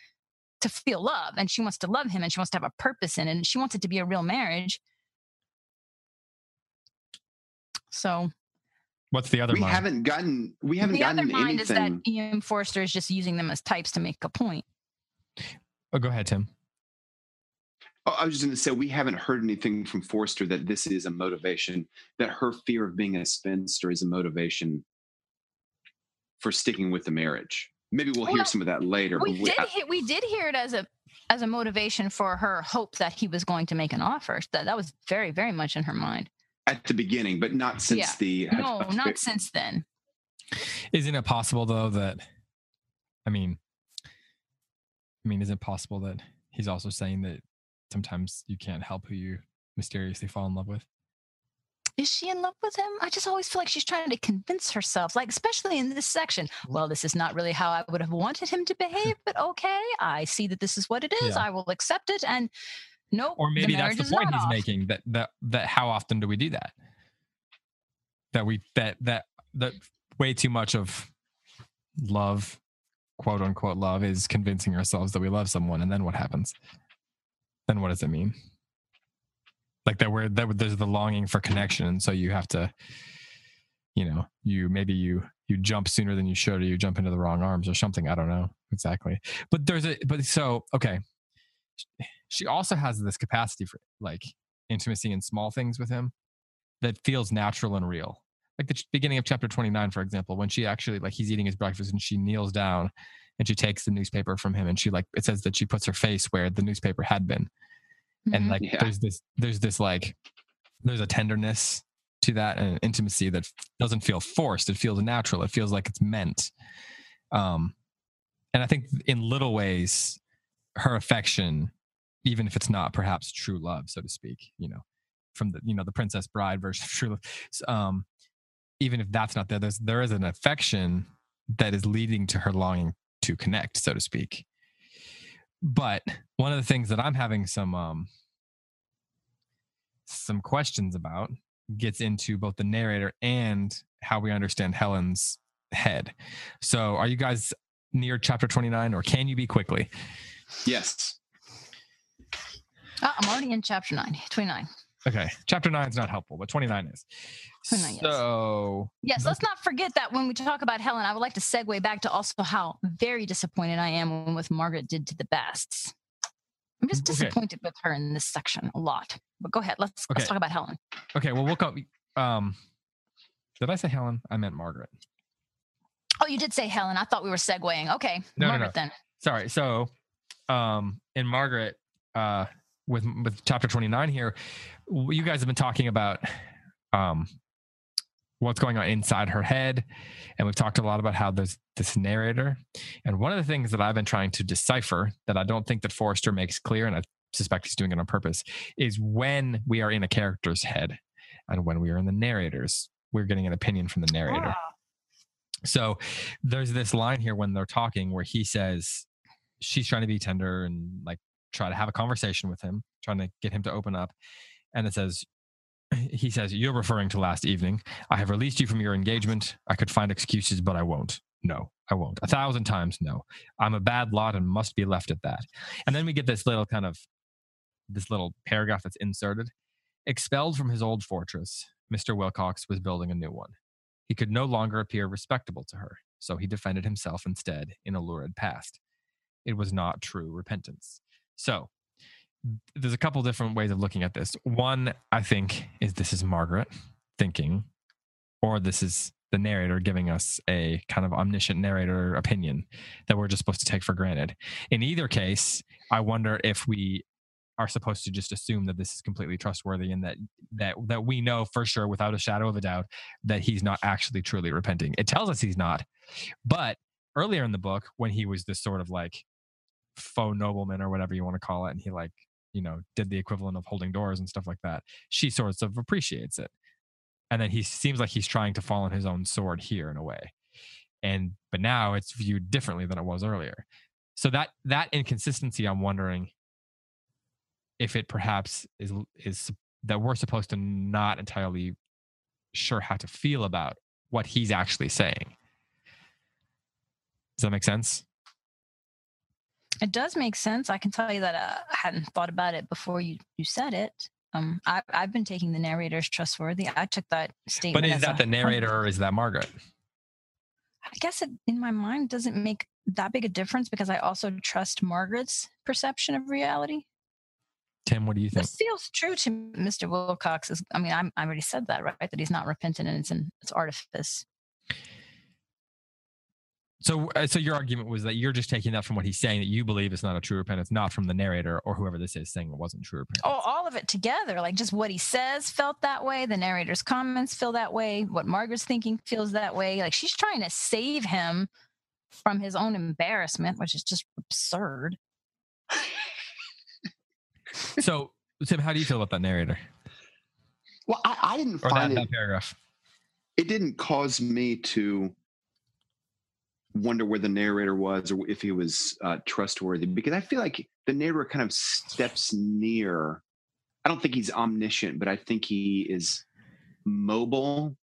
[SPEAKER 2] to feel love and she wants to love him and she wants to have a purpose in it and she wants it to be a real marriage. So,
[SPEAKER 1] what's the other
[SPEAKER 3] we
[SPEAKER 1] mind?
[SPEAKER 3] haven't gotten we haven't
[SPEAKER 2] the
[SPEAKER 3] gotten
[SPEAKER 2] other mind
[SPEAKER 3] anything.
[SPEAKER 2] is that E.M. Forster is just using them as types to make a point.
[SPEAKER 1] Oh, go ahead, Tim.
[SPEAKER 3] Oh, I was just going to say we haven't heard anything from Forster that this is a motivation. That her fear of being a spinster is a motivation for sticking with the marriage. Maybe we'll, hear some of that later.
[SPEAKER 2] We did. hear, we did hear it as a as a motivation for her hope that he was going to make an offer. That that was very very much in her mind
[SPEAKER 3] at the beginning, but not since
[SPEAKER 2] yeah.
[SPEAKER 3] the
[SPEAKER 2] no, uh, not since then.
[SPEAKER 1] Isn't it possible though that, I mean, I mean, is it possible that he's also saying that sometimes you can't help who you mysteriously fall in love with.
[SPEAKER 2] Is she in love with him? I just always feel like she's trying to convince herself, like, especially in this section. Well, this is not really how I would have wanted him to behave, but okay, I see that this is what it is. Yeah. I will accept it. And nope.
[SPEAKER 1] Or maybe
[SPEAKER 2] the
[SPEAKER 1] that's the point he's
[SPEAKER 2] off.
[SPEAKER 1] making that, that, that how often do we do that? That we, that, that, that way too much of love, quote unquote love, is convincing ourselves that we love someone. And then what happens? Then what does it mean? Like that we're that there's the longing for connection, and so you have to, you know, you maybe you you jump sooner than you should, or you jump into the wrong arms, or something. I don't know exactly, but there's a but so okay. She also has this capacity for like intimacy in small things with him that feels natural and real. Like the beginning of chapter 29, for example, when she actually like he's eating his breakfast and she kneels down and she takes the newspaper from him and she like it says that she puts her face where the newspaper had been mm-hmm. and like yeah. there's this there's this like there's a tenderness to that and an intimacy that doesn't feel forced it feels natural it feels like it's meant um and i think in little ways her affection even if it's not perhaps true love so to speak you know from the you know the princess bride version of true love um even if that's not there there's there is an affection that is leading to her longing to connect, so to speak. but one of the things that I'm having some um some questions about gets into both the narrator and how we understand Helen's head. So, are you guys near chapter 29 or can you be quickly?
[SPEAKER 3] Yes.
[SPEAKER 2] Oh, I'm already in chapter 9, 29.
[SPEAKER 1] Okay. Chapter 9 is not helpful, but 29 is.
[SPEAKER 2] 29, yes.
[SPEAKER 1] So,
[SPEAKER 2] Yes, let's not forget that when we talk about Helen, I would like to segue back to also how very disappointed I am with Margaret did to the Basts. I'm just
[SPEAKER 1] Okay.
[SPEAKER 2] disappointed with her in this section a lot. But go ahead, let's
[SPEAKER 1] Okay.
[SPEAKER 2] let's talk about Helen.
[SPEAKER 1] okay, well, we'll come. Um, did I say Helen? I meant Margaret.
[SPEAKER 2] Oh, you did say Helen. I thought we were segueing. Okay,
[SPEAKER 1] No, no,
[SPEAKER 2] Margaret
[SPEAKER 1] no.
[SPEAKER 2] then.
[SPEAKER 1] sorry so um in margaret uh with with chapter 29 here you guys have been talking about um what's going on inside her head. And we've talked a lot about how there's this narrator and one of the things that i've been trying to decipher that i don't think that Forster makes clear and i suspect he's doing it on purpose is when we are in a character's head and when we are in the narrator's we're getting an opinion from the narrator. So there's this line here when they're talking where he says she's trying to be tender and like try to have a conversation with him, trying to get him to open up. And it says, he says, You're referring to last evening. I have released you from your engagement. I could find excuses, but I won't. No, I won't. A thousand times no. I'm a bad lot and must be left at that. And then we get this little kind of this little paragraph that's inserted. Expelled from his old fortress, Mr. Wilcox was building a new one. He could no longer appear respectable to her, so he defended himself instead in a lurid past. It was not true repentance. So there's a couple different ways of looking at this. One, I think, is this is Margaret thinking, or this is the narrator giving us a kind of omniscient narrator opinion that we're just supposed to take for granted. In either case, I wonder if we are supposed to just assume that this is completely trustworthy and that that that we know for sure without a shadow of a doubt that he's not actually truly repenting. It tells us he's not. But earlier in the book when he was this sort of like faux nobleman or whatever you want to call it and he like, you know, did the equivalent of holding doors and stuff like that, she sort of appreciates it. And then he seems like he's trying to fall on his own sword here in a way. And but now it's viewed differently than it was earlier. So that that inconsistency I'm wondering if it perhaps is is that we're supposed to not entirely sure how to feel about what he's actually saying. Does that make sense?
[SPEAKER 2] It does make sense. I can tell you that uh, I hadn't thought about it before you, you said it. Um, I, I've been taking the narrator as trustworthy. I took that statement.
[SPEAKER 1] But is that
[SPEAKER 2] a
[SPEAKER 1] the narrator or is that Margaret?
[SPEAKER 2] I guess it, in my mind doesn't make that big a difference because I also trust Margaret's perception of reality.
[SPEAKER 1] Tim, what do you think?
[SPEAKER 2] This feels true to Mr. Wilcox. Is, I mean, I'm, I already said that, right? That he's not repentant and it's an it's artifice.
[SPEAKER 1] So, uh, so your argument was that you're just taking that from what he's saying that you believe it's not a true repentance, not from the narrator or whoever this is saying it wasn't true repentance.
[SPEAKER 2] Oh, all of it together, like just what he says felt that way. The narrator's comments feel that way. What Margaret's thinking feels that way. Like she's trying to save him from his own embarrassment, which is just absurd.
[SPEAKER 1] So, Tim, how do you feel about that narrator
[SPEAKER 3] Well, I, I didn't
[SPEAKER 1] or that,
[SPEAKER 3] find it.
[SPEAKER 1] that paragraph?
[SPEAKER 3] It didn't cause me to wonder where the narrator was or if he was uh, trustworthy because I feel like the narrator kind of steps near. I don't think he's omniscient, but I think he is mobile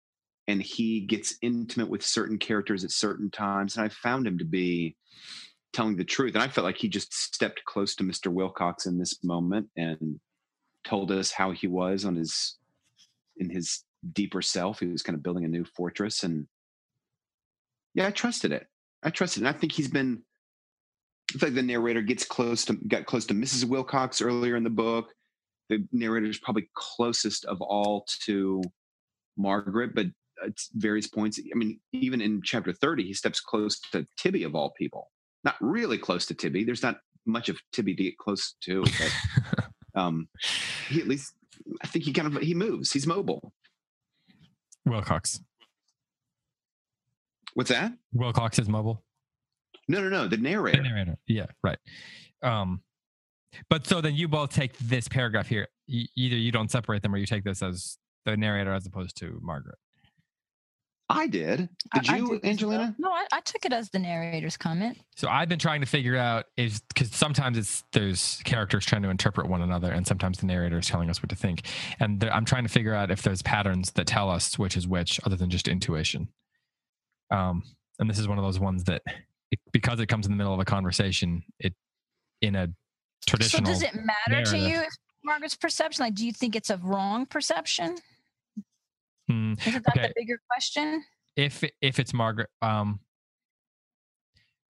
[SPEAKER 3] and he gets intimate with certain characters at certain times. And I found him to be telling the truth. And I felt like he just stepped close to Mr. Wilcox in this moment and told us how he was on his in his deeper self. He was kind of building a new fortress. And yeah, I trusted it. I trusted it. And I think he's been I feel like the narrator gets close to got close to Mrs. Wilcox earlier in the book. The narrator is probably closest of all to Margaret, but at various points, I mean, even in chapter 30, he steps close to Tibby of all people. Not really close to Tibby. There's not much of Tibby to get close to, but um, he at least I think he kind of he moves. He's mobile.
[SPEAKER 1] Wilcox.
[SPEAKER 3] What's that?
[SPEAKER 1] Wilcox is mobile.
[SPEAKER 3] No, no, no. The narrator.
[SPEAKER 1] The
[SPEAKER 3] narrator.
[SPEAKER 1] narrator. Yeah, right. Um, but so then you both take this paragraph here. Either you don't separate them, or you take this as the narrator as opposed to Margaret.
[SPEAKER 3] I did. Did
[SPEAKER 2] I
[SPEAKER 3] you,
[SPEAKER 2] did as well.
[SPEAKER 3] Angelina?
[SPEAKER 2] No, I, I took it as the narrator's comment.
[SPEAKER 1] So I've been trying to figure out is because sometimes it's there's characters trying to interpret one another, and sometimes the narrator is telling us what to think. And there, I'm trying to figure out if there's patterns that tell us which is which, other than just intuition. Um, and this is one of those ones that, it, because it comes in the middle of a conversation, it in a traditional.
[SPEAKER 2] So does it matter to you Margaret's perception? Like, do you think it's a wrong perception?
[SPEAKER 1] Hmm,
[SPEAKER 2] Isn't that
[SPEAKER 1] Okay.
[SPEAKER 2] the bigger question?
[SPEAKER 1] if if it's Margaret, um,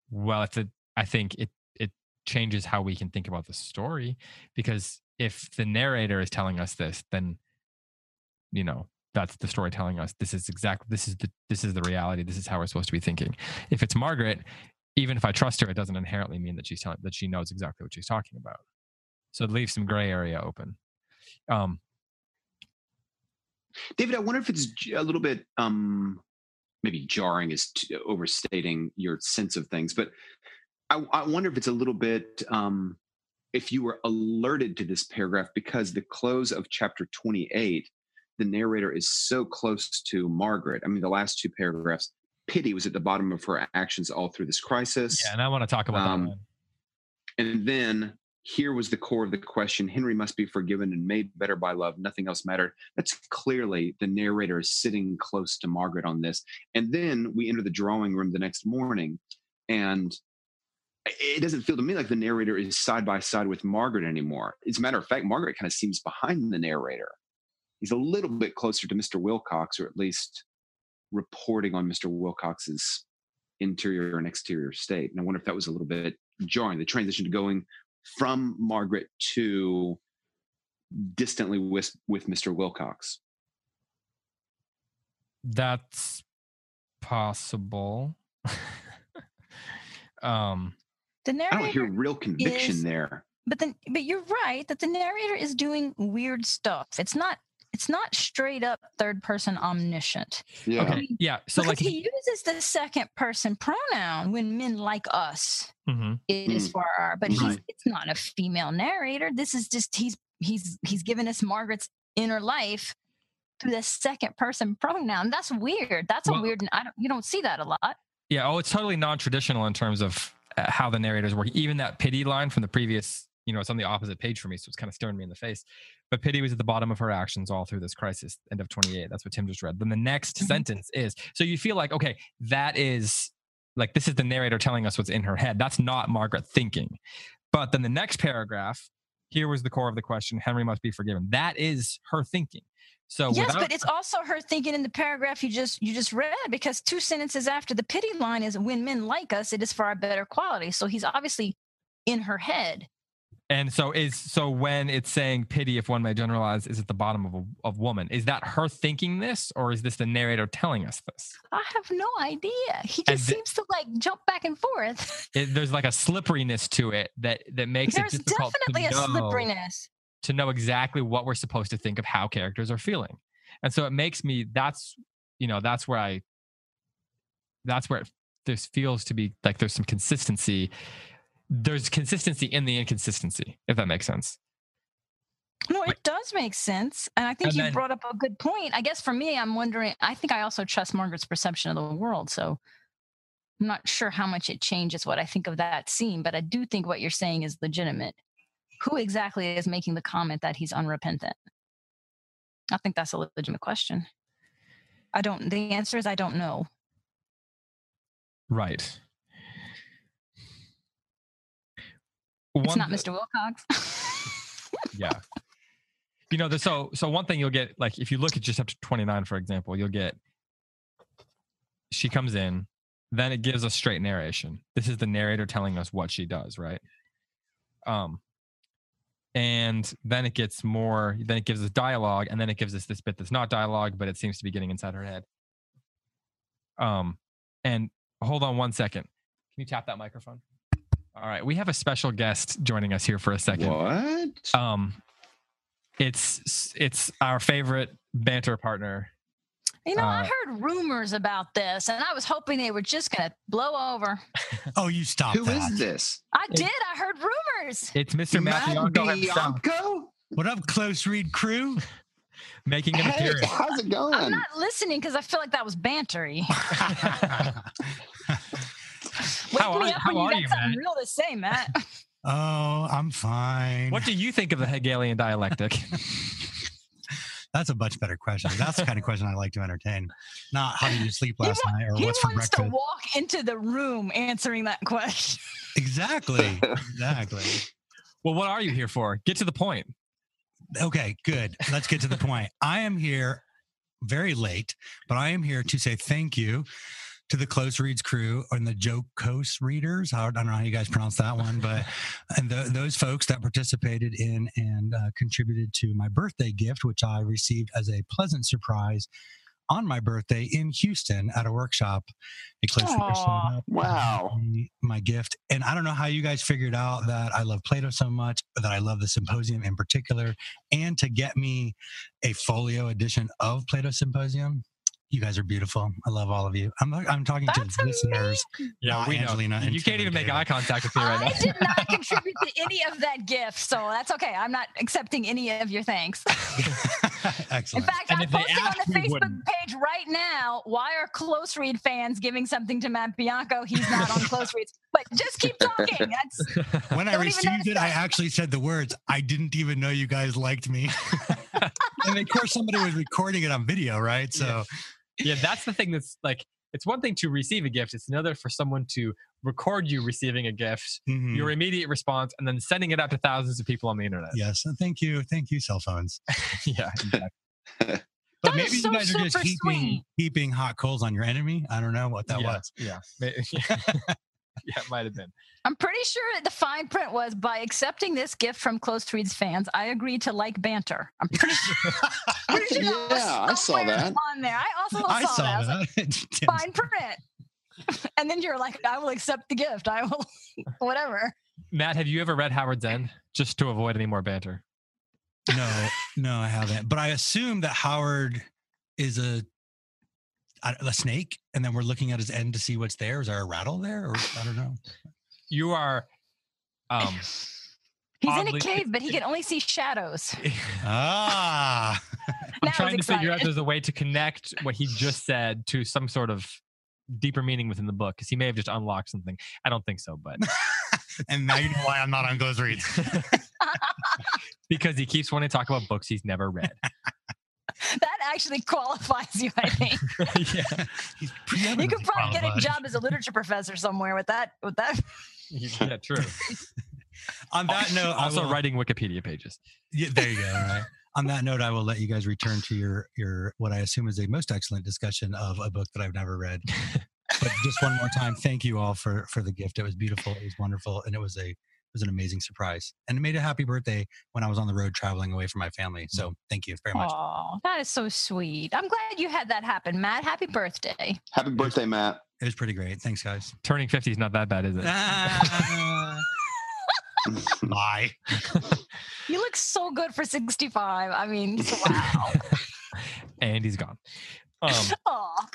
[SPEAKER 1] well, if it, I think it it changes how we can think about the story because if the narrator is telling us this, then you know that's the story telling us this is exactly this is the this is the reality. This is how we're supposed to be thinking. If it's Margaret, even if I trust her, it doesn't inherently mean that she's telling that she knows exactly what she's talking about. So it leaves some gray area open. Um,
[SPEAKER 3] David, I wonder if it's a little bit um maybe jarring is overstating your sense of things, but I, I wonder if it's a little bit um if you were alerted to this paragraph because the close of chapter 28 the narrator is so close to margaret i mean the last two paragraphs pity was at the bottom of her actions all through this crisis
[SPEAKER 1] yeah, and I want to talk about
[SPEAKER 3] Um,
[SPEAKER 1] that.
[SPEAKER 3] And then here was the core of the question Henry must be forgiven and made better by love. Nothing else mattered. That's clearly the narrator is sitting close to Margaret on this. And then we enter the drawing room the next morning, and it doesn't feel to me like the narrator is side by side with Margaret anymore. As a matter of fact, Margaret kind of seems behind the narrator. He's a little bit closer to Mr. Wilcox, or at least reporting on Mr. Wilcox's interior and exterior state. And I wonder if that was a little bit jarring the transition to going from Margaret to distantly with with Mr. Wilcox.
[SPEAKER 1] That's possible. um,
[SPEAKER 2] The
[SPEAKER 3] I don't hear real conviction
[SPEAKER 2] is-
[SPEAKER 3] there.
[SPEAKER 2] but then, but you're right that the narrator is doing weird stuff. It's not, it's not straight up third person omniscient.
[SPEAKER 3] Yeah.
[SPEAKER 1] okay, yeah. So
[SPEAKER 2] because
[SPEAKER 1] like,
[SPEAKER 2] he uses the second person pronoun when men like us.
[SPEAKER 1] Mhm.
[SPEAKER 2] It is
[SPEAKER 3] Mm.
[SPEAKER 2] for our, but he's it's not a female narrator. This is just he's he's he's given us Margaret's inner life through the second person pronoun. That's weird. That's
[SPEAKER 1] Well-
[SPEAKER 2] a weird. I don't you don't see that a lot.
[SPEAKER 1] yeah. Oh, it's totally non-traditional in terms of uh, how the narrators work. Even that pity line from the previous, you know, it's on the opposite page for me, so it's kind of staring me in the face. But pity was at the bottom of her actions all through this crisis. End of twenty-eight. That's what Tim just read. Then the next
[SPEAKER 2] Mhm.
[SPEAKER 1] sentence is so you feel like okay, that is like this is the narrator telling us what's in her head. That's not Margaret thinking. But then the next paragraph, here was the core of the question: Henry must be forgiven. That is her thinking. So
[SPEAKER 2] yes,
[SPEAKER 1] without-
[SPEAKER 2] but it's also her thinking in the paragraph you just you just read because two sentences after the pity line is when men like us, it is for our better quality. So he's obviously in her head.
[SPEAKER 1] And so is so when it's saying pity, if one may generalize, is at the bottom of a of woman. Is that her thinking this, or is this the narrator telling us this?
[SPEAKER 2] I have no idea. He just seems to like jump back and forth.
[SPEAKER 1] It, there's like a slipperiness to it that that makes
[SPEAKER 2] There's
[SPEAKER 1] it difficult
[SPEAKER 2] definitely a
[SPEAKER 1] to know,
[SPEAKER 2] slipperiness.
[SPEAKER 1] to know exactly what we're supposed to think of how characters are feeling. And so it makes me that's you know that's where I that's where it, this feels to be like there's some consistency. There's consistency in the inconsistency, if that makes sense.
[SPEAKER 2] No, it does make sense. And I think
[SPEAKER 1] And
[SPEAKER 2] you
[SPEAKER 1] then-
[SPEAKER 2] brought up a good point. I guess for me, I'm wondering, I think I also trust Margaret's perception of the world. So I'm not sure how much it changes what I think of that scene, but I do think what you're saying is legitimate. Who exactly is making the comment that he's unrepentant? I think that's a legitimate question. I don't, the answer is I don't know.
[SPEAKER 1] Right.
[SPEAKER 2] It's not Mr. Wilcox.
[SPEAKER 1] yeah. You know the, so so one thing you'll get like if you look at just up to 29 for example you'll get she comes in then it gives us straight narration. This is the narrator telling us what she does right? Um and then it gets more then it gives us dialogue and then it gives us this bit that's not dialogue but it seems to be getting inside her head. Um and hold on one second. Can you tap that microphone all right we have a special guest joining us here for a second
[SPEAKER 3] What?
[SPEAKER 1] um it's it's our favorite banter partner
[SPEAKER 2] you know, I
[SPEAKER 1] Uh,
[SPEAKER 2] heard rumors about this and I was hoping they were just going to blow over.
[SPEAKER 4] Oh, you stopped.
[SPEAKER 3] Who
[SPEAKER 4] that.
[SPEAKER 3] is this?
[SPEAKER 2] I
[SPEAKER 1] It-
[SPEAKER 2] did. I heard rumors.
[SPEAKER 1] it's mr
[SPEAKER 3] Matt
[SPEAKER 1] Matthew.
[SPEAKER 3] Bianco?
[SPEAKER 4] What up, close read crew?
[SPEAKER 1] making an
[SPEAKER 3] Hey,
[SPEAKER 1] appearance.
[SPEAKER 3] how's it going?
[SPEAKER 2] I'm not listening because I feel like that was bantery. Wake
[SPEAKER 1] How
[SPEAKER 2] me
[SPEAKER 1] are-
[SPEAKER 2] up
[SPEAKER 1] how
[SPEAKER 2] when you
[SPEAKER 1] are
[SPEAKER 2] got
[SPEAKER 1] you,
[SPEAKER 2] something
[SPEAKER 1] Matt?
[SPEAKER 2] real to say, Matt.
[SPEAKER 4] oh, I'm fine.
[SPEAKER 1] What do you think of the Hegelian dialectic?
[SPEAKER 4] That's a much better question. That's the kind of question I like to entertain. Not how did you sleep last
[SPEAKER 2] wa-
[SPEAKER 4] night or what's for
[SPEAKER 2] wants to walk into the room answering that question.
[SPEAKER 4] Exactly. Exactly.
[SPEAKER 1] well, what are you here for? Get to the point.
[SPEAKER 4] Okay, good. Let's get to the point. I am here very late, but I am here to say thank you to the Close Reads crew and the Joe Coast readers. I don't know how you guys pronounce that one, but and the, those folks that participated in and uh, contributed to my birthday gift, which I received as a pleasant surprise on my birthday in Houston at a workshop. A Close Reader showed up
[SPEAKER 3] Wow.
[SPEAKER 4] and gave me my gift. And I don't know how you guys figured out that I love Plato so much, that I love the symposium in particular, and to get me a folio edition of Plato Symposium. You guys are beautiful. I love all of you. I'm uh, I'm talking
[SPEAKER 2] That's
[SPEAKER 4] to listeners.
[SPEAKER 1] Yeah, we know.
[SPEAKER 4] Angelina and
[SPEAKER 1] You can't even make eye contact with me right
[SPEAKER 2] I
[SPEAKER 1] now.
[SPEAKER 2] I did not contribute to any of that gift, so that's okay. I'm not accepting any of your thanks. In fact,
[SPEAKER 1] And
[SPEAKER 2] I'm posting on the Facebook
[SPEAKER 1] wouldn't.
[SPEAKER 2] page right now. Why are close read fans giving something to Matt Bianco? He's not on close reads. But just keep talking. That's
[SPEAKER 4] when I received it, I actually said the words, I didn't even know you guys liked me. and of course, somebody was recording it on video, right? So,
[SPEAKER 1] yeah, that's the thing that's like, it's one thing to receive a gift, it's another for someone to record you receiving a gift,
[SPEAKER 4] mhm.
[SPEAKER 1] your immediate response, and then sending it out to thousands of people on the internet.
[SPEAKER 4] yes. Thank you. Thank you, cell phones.
[SPEAKER 1] yeah. exactly.
[SPEAKER 4] But
[SPEAKER 2] That
[SPEAKER 4] maybe
[SPEAKER 2] is
[SPEAKER 4] you guys are just
[SPEAKER 2] super
[SPEAKER 4] heaping, heaping hot coals on your enemy. I don't know what that
[SPEAKER 1] yeah.
[SPEAKER 4] was.
[SPEAKER 1] Yeah. Ma- yeah. Yeah, it might have been.
[SPEAKER 2] I'm pretty sure the fine print was by accepting this gift from Close Reads fans, I agreed to like banter. I'm pretty sure. pretty sure
[SPEAKER 3] yeah, I saw that.
[SPEAKER 2] on there. I also
[SPEAKER 4] I
[SPEAKER 2] saw,
[SPEAKER 4] saw
[SPEAKER 2] that. I was like, fine print. and then you're like, I will accept the gift. I will, whatever.
[SPEAKER 1] Matt, have you ever read Howards End just to avoid any more banter?
[SPEAKER 4] no, no, I haven't. But I assume that Howard is a a a snake, and then we're looking at his end to see what's there. Is there a rattle there, or I don't know.
[SPEAKER 1] You are um
[SPEAKER 2] He's in a cave, but he can only see shadows.
[SPEAKER 4] Ah,
[SPEAKER 1] I'm trying to
[SPEAKER 2] he's
[SPEAKER 1] figure out there's a way to connect what he just said to some sort of deeper meaning within the book because he may have just unlocked something. I don't think so, but
[SPEAKER 4] and now you know why I'm not on Close Reads.
[SPEAKER 1] because he keeps wanting to talk about books he's never read.
[SPEAKER 2] That actually qualifies you, I think.
[SPEAKER 1] yeah.
[SPEAKER 4] He's
[SPEAKER 2] You could probably get a job as a literature professor somewhere with that. With that,
[SPEAKER 1] yeah, true.
[SPEAKER 4] On that note,
[SPEAKER 1] also
[SPEAKER 4] will-
[SPEAKER 1] writing Wikipedia pages.
[SPEAKER 4] Yeah, there you go. All right. On that note, I will let you guys return to your your what I assume is a most excellent discussion of a book that I've never read. but just one more time, thank you all for for the gift. It was beautiful. It was wonderful, and it was a it was an amazing surprise, and it made a happy birthday when I was on the road traveling away from my family. So thank you very much.
[SPEAKER 2] oh, that is so sweet. I'm glad you had that happen, Matt. Happy birthday.
[SPEAKER 3] Happy birthday, Matt.
[SPEAKER 4] It was pretty great. Thanks, guys.
[SPEAKER 1] Turning 50 is not that bad, is it?
[SPEAKER 4] Bye.
[SPEAKER 2] You look so good for 65. I mean, wow.
[SPEAKER 1] and he's gone. Um,
[SPEAKER 2] Aw.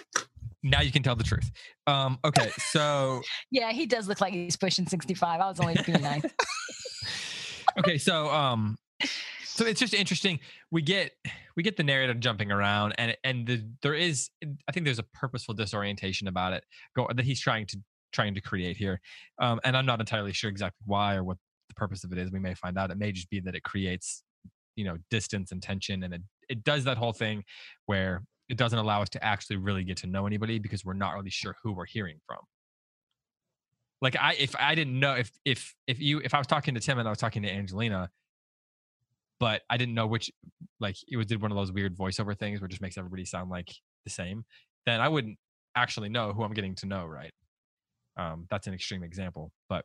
[SPEAKER 1] Now you can tell the truth. Um, okay, so
[SPEAKER 2] Yeah, he does look like he's pushing 65. I was only being nice.
[SPEAKER 1] okay, so um, so it's just interesting. We get we get the narrator jumping around, and and the, there is I think there's a purposeful disorientation about it go, that he's trying to trying to create here, um, and I'm not entirely sure exactly why or what the purpose of it is. We may find out. It may just be that it creates you know distance and tension, and it it does that whole thing where it doesn't allow us to actually really get to know anybody because we're not really sure who we're hearing from. Like i if i didn't know if if if you if i was talking to tim and i was talking to angelina but i didn't know which like it was did one of those weird voiceover things where it just makes everybody sound like the same then i wouldn't actually know who i'm getting to know right? Um that's an extreme example but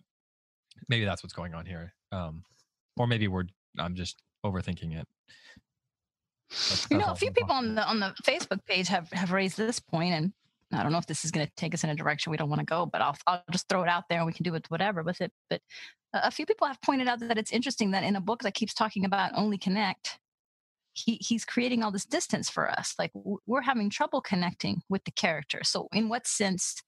[SPEAKER 1] maybe that's what's going on here um or maybe we're i'm just overthinking it
[SPEAKER 2] You know, a few people on the on the Facebook page have have raised this point, and I don't know if this is going to take us in a direction we don't want to go, but I'll I'll just throw it out there and we can do it whatever with it. But a few people have pointed out that it's interesting that in a book that keeps talking about only connect, he he's creating all this distance for us. Like we're having trouble connecting with the character. So in what sense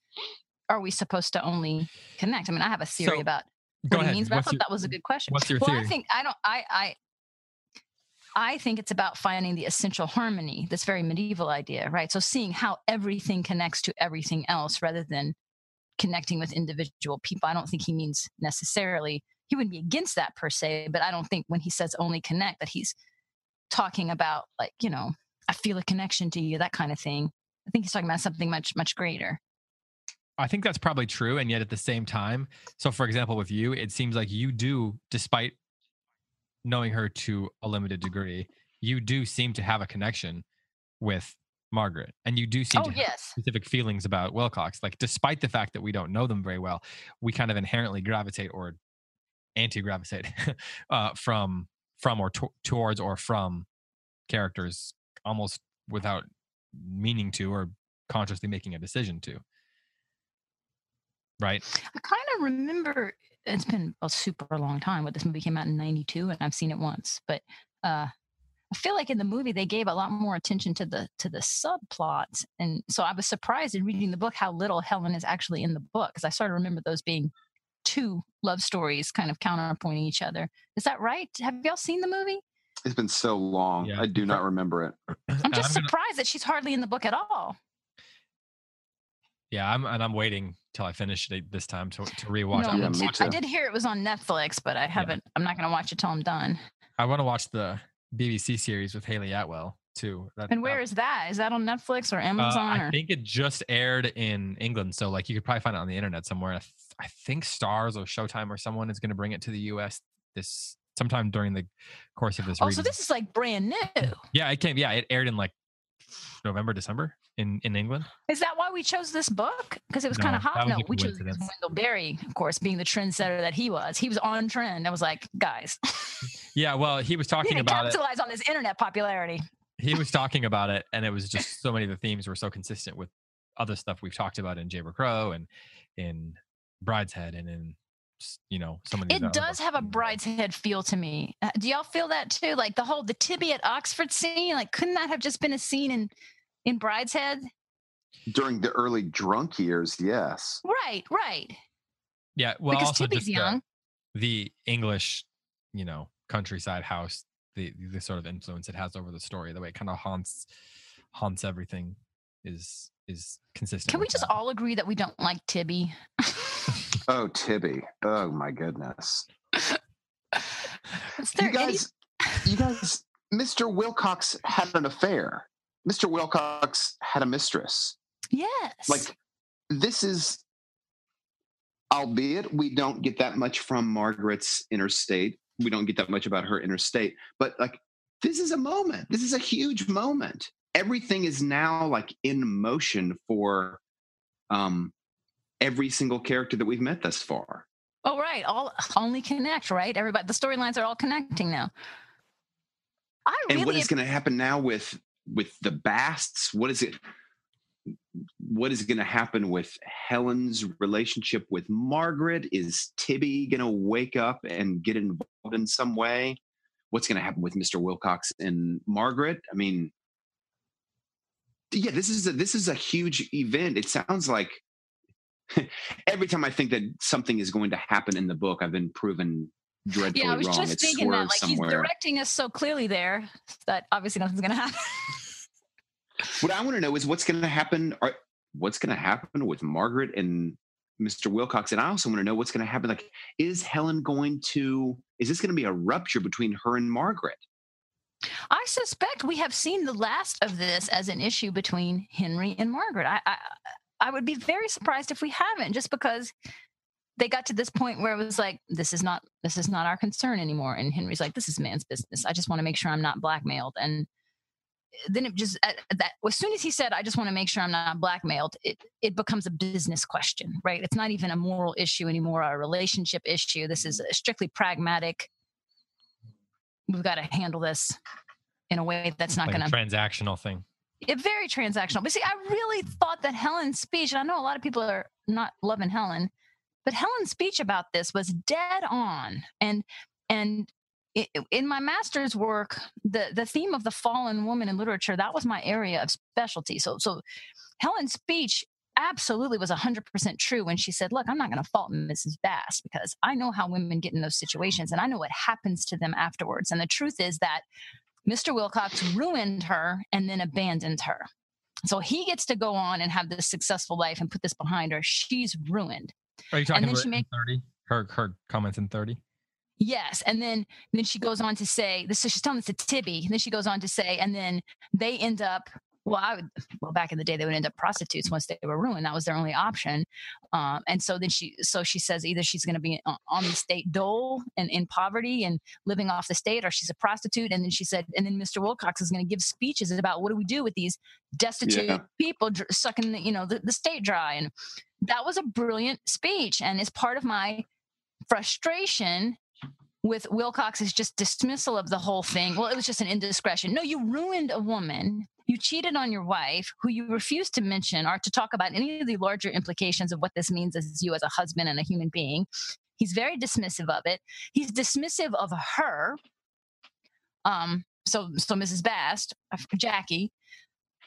[SPEAKER 2] are we supposed to only connect? I mean, I have a theory
[SPEAKER 1] So,
[SPEAKER 2] about
[SPEAKER 1] Go
[SPEAKER 2] what
[SPEAKER 1] ahead.
[SPEAKER 2] he means, but I thought
[SPEAKER 1] your-
[SPEAKER 2] that was a good question.
[SPEAKER 1] what's your
[SPEAKER 2] well,
[SPEAKER 1] theory?
[SPEAKER 2] I think I don't. I I I think it's about finding the essential harmony, this very medieval idea, right? So seeing how everything connects to everything else rather than connecting with individual people. I don't think he means necessarily, he wouldn't be against that per se, but I don't think when he says only connect that he's talking about like, you know, I feel a connection to you, that kind of thing. I think he's talking about something much, much greater.
[SPEAKER 1] I think that's probably true. And yet at the same time, so for example, with you, it seems like you do, despite knowing her to a limited degree, you do seem to have a connection with Margaret. And you do seem
[SPEAKER 2] Oh,
[SPEAKER 1] to have
[SPEAKER 2] yes.
[SPEAKER 1] specific feelings about Wilcox. Like, despite the fact that we don't know them very well, we kind of inherently gravitate or anti gravitate uh, from from or to- towards or from characters almost without meaning to or consciously making a decision to. Right?
[SPEAKER 2] I kind of remember it's been a super long time, but this movie came out in 92 and I've seen it once. But uh, I feel like in the movie they gave a lot more attention to the to the subplots. And so I was surprised in reading the book how little Helen is actually in the book because I started to remember those being two love stories kind of counterpointing each other. Is that right? Have y'all seen the movie?
[SPEAKER 3] It's been so long.
[SPEAKER 1] Yeah.
[SPEAKER 3] I do not remember it.
[SPEAKER 2] I'm just
[SPEAKER 1] gonna-
[SPEAKER 2] surprised that she's hardly in the book at all.
[SPEAKER 1] yeah, I'm and I'm waiting till I finish it this time to, to rewatch.
[SPEAKER 2] No,
[SPEAKER 1] I'm
[SPEAKER 3] Yeah,
[SPEAKER 1] gonna
[SPEAKER 3] me
[SPEAKER 1] watch
[SPEAKER 3] too.
[SPEAKER 2] I did hear it was on Netflix, but I haven't. I'm not going to watch it till I'm done.
[SPEAKER 1] I want to watch the BBC series with Hayley Atwell too. That,
[SPEAKER 2] And where is that? Is that on Netflix or
[SPEAKER 1] uh,
[SPEAKER 2] Amazon?
[SPEAKER 1] I
[SPEAKER 2] or?
[SPEAKER 1] think it just aired in England, so like you could probably find it on the internet somewhere. I, th- I think Starz or Showtime or someone is going to bring it to the US this sometime during the course of this.
[SPEAKER 2] Oh,
[SPEAKER 1] reading.
[SPEAKER 2] so this is like brand new.
[SPEAKER 1] yeah, it came. Yeah, it aired in like November, December in in England.
[SPEAKER 2] Is that why we chose this book? Because it was kind of hot. No, we chose. Wendell Berry, of course, being the trendsetter that he was. He was on trend. I was like, guys,
[SPEAKER 1] Yeah, well, he was talking about it.
[SPEAKER 2] capitalize on this internet popularity.
[SPEAKER 1] He was talking about it, and it was just so many of the themes were so consistent with other stuff we've talked about in Jayber Crow and in Brideshead and in you know some.
[SPEAKER 2] It does have a
[SPEAKER 1] we've read.
[SPEAKER 2] brideshead feel to me. Uh, do y'all feel that too? Like the whole the Tibby at Oxford scene. Like, couldn't that have just been a scene in in Brideshead?
[SPEAKER 3] During the early drunk years, yes.
[SPEAKER 2] Right, right.
[SPEAKER 1] Yeah, well,
[SPEAKER 2] because
[SPEAKER 1] also
[SPEAKER 2] Tibby's
[SPEAKER 1] just
[SPEAKER 2] young.
[SPEAKER 1] the English, you know, countryside house, the the sort of influence it has over the story, the way it kind of haunts haunts everything is is consistent.
[SPEAKER 2] Can we just
[SPEAKER 1] that.
[SPEAKER 2] all agree that we don't like Tibby?
[SPEAKER 3] Oh, Tibby. Oh my goodness.
[SPEAKER 2] Is there
[SPEAKER 3] You
[SPEAKER 2] any-
[SPEAKER 3] guys, you guys, Mr. Wilcox had an affair. Mr. Wilcox had a mistress.
[SPEAKER 2] yes.
[SPEAKER 3] Like, this is, albeit we don't get that much from Margaret's interstate. We don't get that much about her interstate, but like, this is a moment. This is a huge moment. Everything is now like in motion for um, every single character that we've met thus far.
[SPEAKER 2] Oh, right. All only connect, right? Everybody, the storylines are all connecting now. I really
[SPEAKER 3] and what is going to happen now with with the basts what is it what is going to happen with helen's relationship with margaret is tibby going to wake up and get involved in some way what's going to happen with mr wilcox and margaret i mean yeah this is a this is a huge event it sounds like every time i think that something is going to happen in the book i've been proven dreadfully
[SPEAKER 2] yeah, I was
[SPEAKER 3] wrong
[SPEAKER 2] just
[SPEAKER 3] it's
[SPEAKER 2] thinking that, like he's directing us so clearly there that obviously nothing's going to happen.
[SPEAKER 3] What I want to know is what's going to happen. Or what's going to happen with Margaret and Mr. Wilcox? And I also want to know what's going to happen. Like, is Helen going to? Is this going to be a rupture between her and Margaret?
[SPEAKER 2] I suspect we have seen the last of this as an issue between Henry and Margaret. I, I, I would be very surprised if we haven't, just because they got to this point where it was like, this is not, this is not our concern anymore. And Henry's like, this is man's business. I just want to make sure I'm not blackmailed. And then it just uh, that as soon as he said, I just want to make sure I'm not blackmailed, it it becomes a business question, right? It's not even a moral issue anymore, a relationship issue. This is a strictly pragmatic. We've got to handle this in a way that's not
[SPEAKER 1] like
[SPEAKER 2] going to
[SPEAKER 1] transactional thing.
[SPEAKER 2] It, very transactional. But see, I really thought that Helen's speech, and I know a lot of people are not loving Helen, but Helen's speech about this was dead on. And and in my master's work, the the theme of the fallen woman in literature that was my area of specialty. So so Helen's speech absolutely was 100% true when she said, Look, I'm not going to fault Mrs. Bast because I know how women get in those situations and I know what happens to them afterwards. And the truth is that Mr. Wilcox ruined her and then abandoned her. So he gets to go on and have this successful life and put this behind her. She's ruined.
[SPEAKER 1] Are you talking about
[SPEAKER 2] she make-
[SPEAKER 1] 30? Her her comments in 30?
[SPEAKER 2] Yes. And then then she goes on to say this so she's telling this to Tibby. And then she goes on to say, and then they end up well, I would well back in the day they would end up prostitutes once they were ruined. That was their only option. Um, and so then she so she says either she's going to be on, the state dole and in poverty and living off the state, or she's a prostitute. And then she said, and then Mr. Wilcox is going to give speeches about what do we do with these destitute
[SPEAKER 3] Yeah.
[SPEAKER 2] people dr- sucking the, you know the, the state dry. And that was a brilliant speech, and is part of my frustration with Wilcox's just dismissal of the whole thing. Well, it was just an indiscretion. No, you ruined a woman. You cheated on your wife, who you refused to mention or to talk about any of the larger implications of what this means as you as a husband and a human being. He's very dismissive of it. He's dismissive of her. Um, so so Mrs. Bast, uh, Jackie,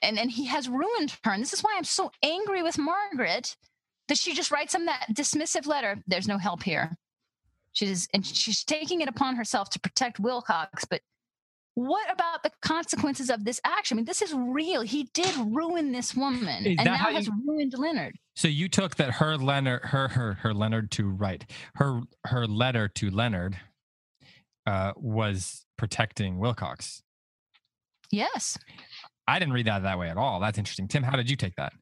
[SPEAKER 2] and and he has ruined her. And this is why I'm so angry with Margaret that she just writes him that dismissive letter. There's no help here. She's and she's taking it upon herself to protect Wilcox, but what about the consequences of this action? I mean, this is real. He did ruin this woman, and
[SPEAKER 1] that
[SPEAKER 2] now has
[SPEAKER 1] you-
[SPEAKER 2] ruined Leonard.
[SPEAKER 1] So you took that her Leonard her her her Leonard to right. Her her letter to Leonard uh was protecting Wilcox.
[SPEAKER 2] Yes.
[SPEAKER 1] I didn't read that that way at all. That's interesting. Tim, how did you take that?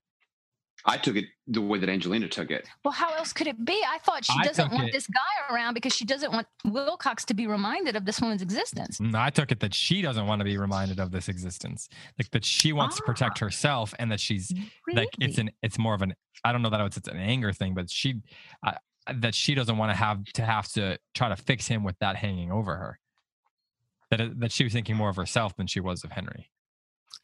[SPEAKER 3] I took it the way that Angelina took it.
[SPEAKER 2] Well, how else could it be? I thought she
[SPEAKER 1] I
[SPEAKER 2] doesn't want
[SPEAKER 1] it-
[SPEAKER 2] this guy around because she doesn't want Wilcox to be reminded of this woman's existence.
[SPEAKER 1] Mm, I took it that she doesn't want to be reminded of this existence. Like that she wants to protect herself and that she's like it's an it's more of an I don't know that it's, it's an anger thing, but she uh, that she doesn't want to have to have to try to fix him with that hanging over her. That that she was thinking more of herself than she was of Henry.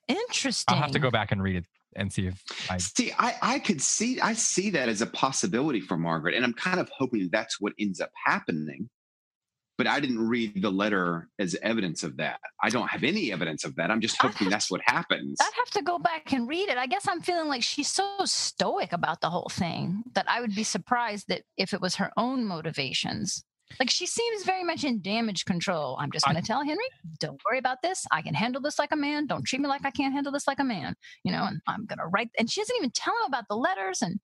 [SPEAKER 2] interesting.
[SPEAKER 1] I'll have to go back and read it and see if I
[SPEAKER 3] See, I, I could see I see that as a possibility for Margaret, and I'm kind of hoping that's what ends up happening. But I didn't read the letter as evidence of that. I don't have any evidence of that. I'm just hoping
[SPEAKER 2] have
[SPEAKER 3] that's what happens.
[SPEAKER 2] I'd have to go back and read it. I guess I'm feeling like she's so stoic about the whole thing that I would be surprised that if it was her own motivations. Like she seems very much in damage control. I'm just going to tell Henry, don't worry about this. I can handle this like a man. Don't treat me like I can't handle this like a man. You know, and I'm going to write. And she doesn't even tell him about the letters, and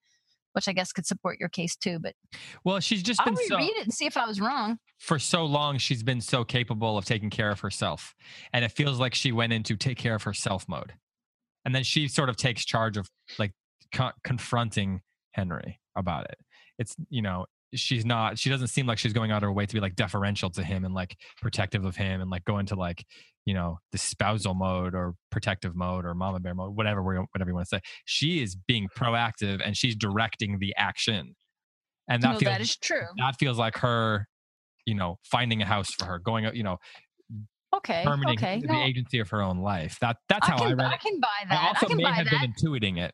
[SPEAKER 2] which I guess could support your case too. But
[SPEAKER 1] well, she's just
[SPEAKER 2] I'll
[SPEAKER 1] been so
[SPEAKER 2] it and see if I was wrong.
[SPEAKER 1] for so long she's been so capable of taking care of herself and it feels like she went into take care of herself mode and then she sort of takes charge of like co- confronting henry about it it's you know she's not she doesn't seem like she's going out of her way to be like deferential to him and like protective of him and like go into like you know the spousal mode or protective mode or mama bear mode whatever we whatever you want to say she is being proactive and she's directing the action and that
[SPEAKER 2] no,
[SPEAKER 1] feels
[SPEAKER 2] that is true.
[SPEAKER 1] that feels like her you know finding a house for her going out you know
[SPEAKER 2] Okay.
[SPEAKER 1] permitting
[SPEAKER 2] Okay.
[SPEAKER 1] the
[SPEAKER 2] No,
[SPEAKER 1] agency of her own life that that's how I
[SPEAKER 2] can,
[SPEAKER 1] i read it.
[SPEAKER 2] I can buy that. I,
[SPEAKER 1] also
[SPEAKER 2] can
[SPEAKER 1] may
[SPEAKER 2] buy
[SPEAKER 1] have
[SPEAKER 2] that.
[SPEAKER 1] been intuiting it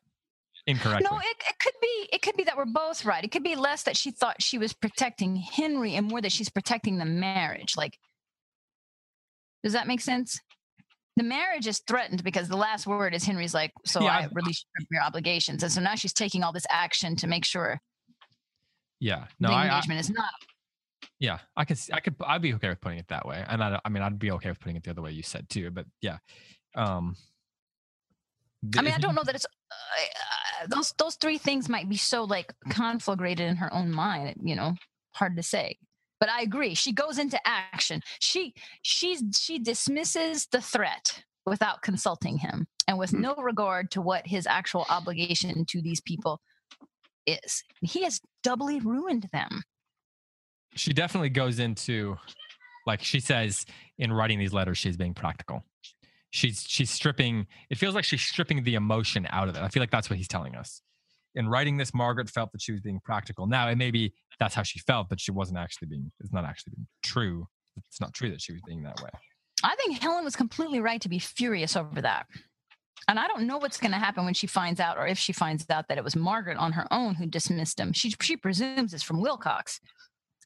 [SPEAKER 1] incorrectly
[SPEAKER 2] No, it, it could be it could be that we're both right. It could be less that she thought she was protecting Henry and more that she's protecting the marriage. Like does that make sense? The marriage is threatened because the last word is Henry's like, so
[SPEAKER 1] Yeah,
[SPEAKER 2] I
[SPEAKER 1] I-
[SPEAKER 2] release you from your obligations. And so now she's taking all this action to make sure
[SPEAKER 1] yeah no
[SPEAKER 2] the
[SPEAKER 1] I, I
[SPEAKER 2] engagement is not
[SPEAKER 1] yeah i could i could i'd be okay with putting it that way and i, I mean i'd be okay with putting it the other way you said too but yeah um
[SPEAKER 2] I mean, I don't know that it's uh, those those three things might be so like conflagrated in her own mind. You know, hard to say. But I agree. She goes into action. She she's she dismisses the threat without consulting him and with
[SPEAKER 3] Hmm.
[SPEAKER 2] no regard to what his actual obligation to these people is. He has doubly ruined them.
[SPEAKER 1] she definitely goes into like she says in writing these letters she's being practical she's she's stripping it feels like she's stripping the emotion out of it. I feel like that's what he's telling us. In writing this margaret felt that she was being practical. Now it maybe that's how she felt but she wasn't actually being it's not actually being true. It's not true that she was being that way.
[SPEAKER 2] I think Helen was completely right to be furious over that. And I don't know what's going to happen when she finds out, or if she finds out that it was Margaret on her own who dismissed him. She she presumes it's from Wilcox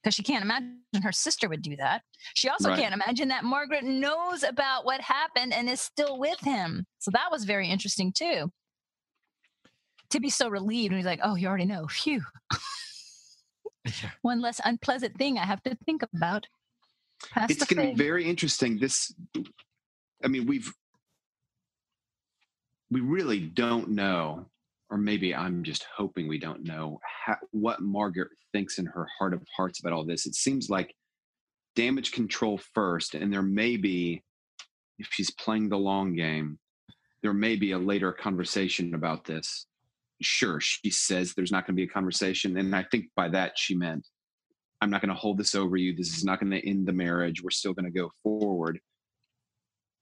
[SPEAKER 2] because she can't imagine her sister would do that. She also
[SPEAKER 3] Right.
[SPEAKER 2] can't imagine that Margaret knows about what happened and is still with him. So that was very interesting too. To be so relieved and he's like, "Oh, you already know. Phew,
[SPEAKER 1] yeah
[SPEAKER 2] one less unpleasant thing I have to think about."
[SPEAKER 3] It's going to be very interesting. This I mean, we've we really don't know, or maybe I'm just hoping we don't know how, what Margaret thinks in her heart of hearts about all this. It seems like damage control first, and there may be, if she's playing the long game, there may be a later conversation about this. Sure, she says there's not going to be a conversation, and I think by that she meant, I'm not going to hold this over you. This is not going to end the marriage. We're still going to go forward.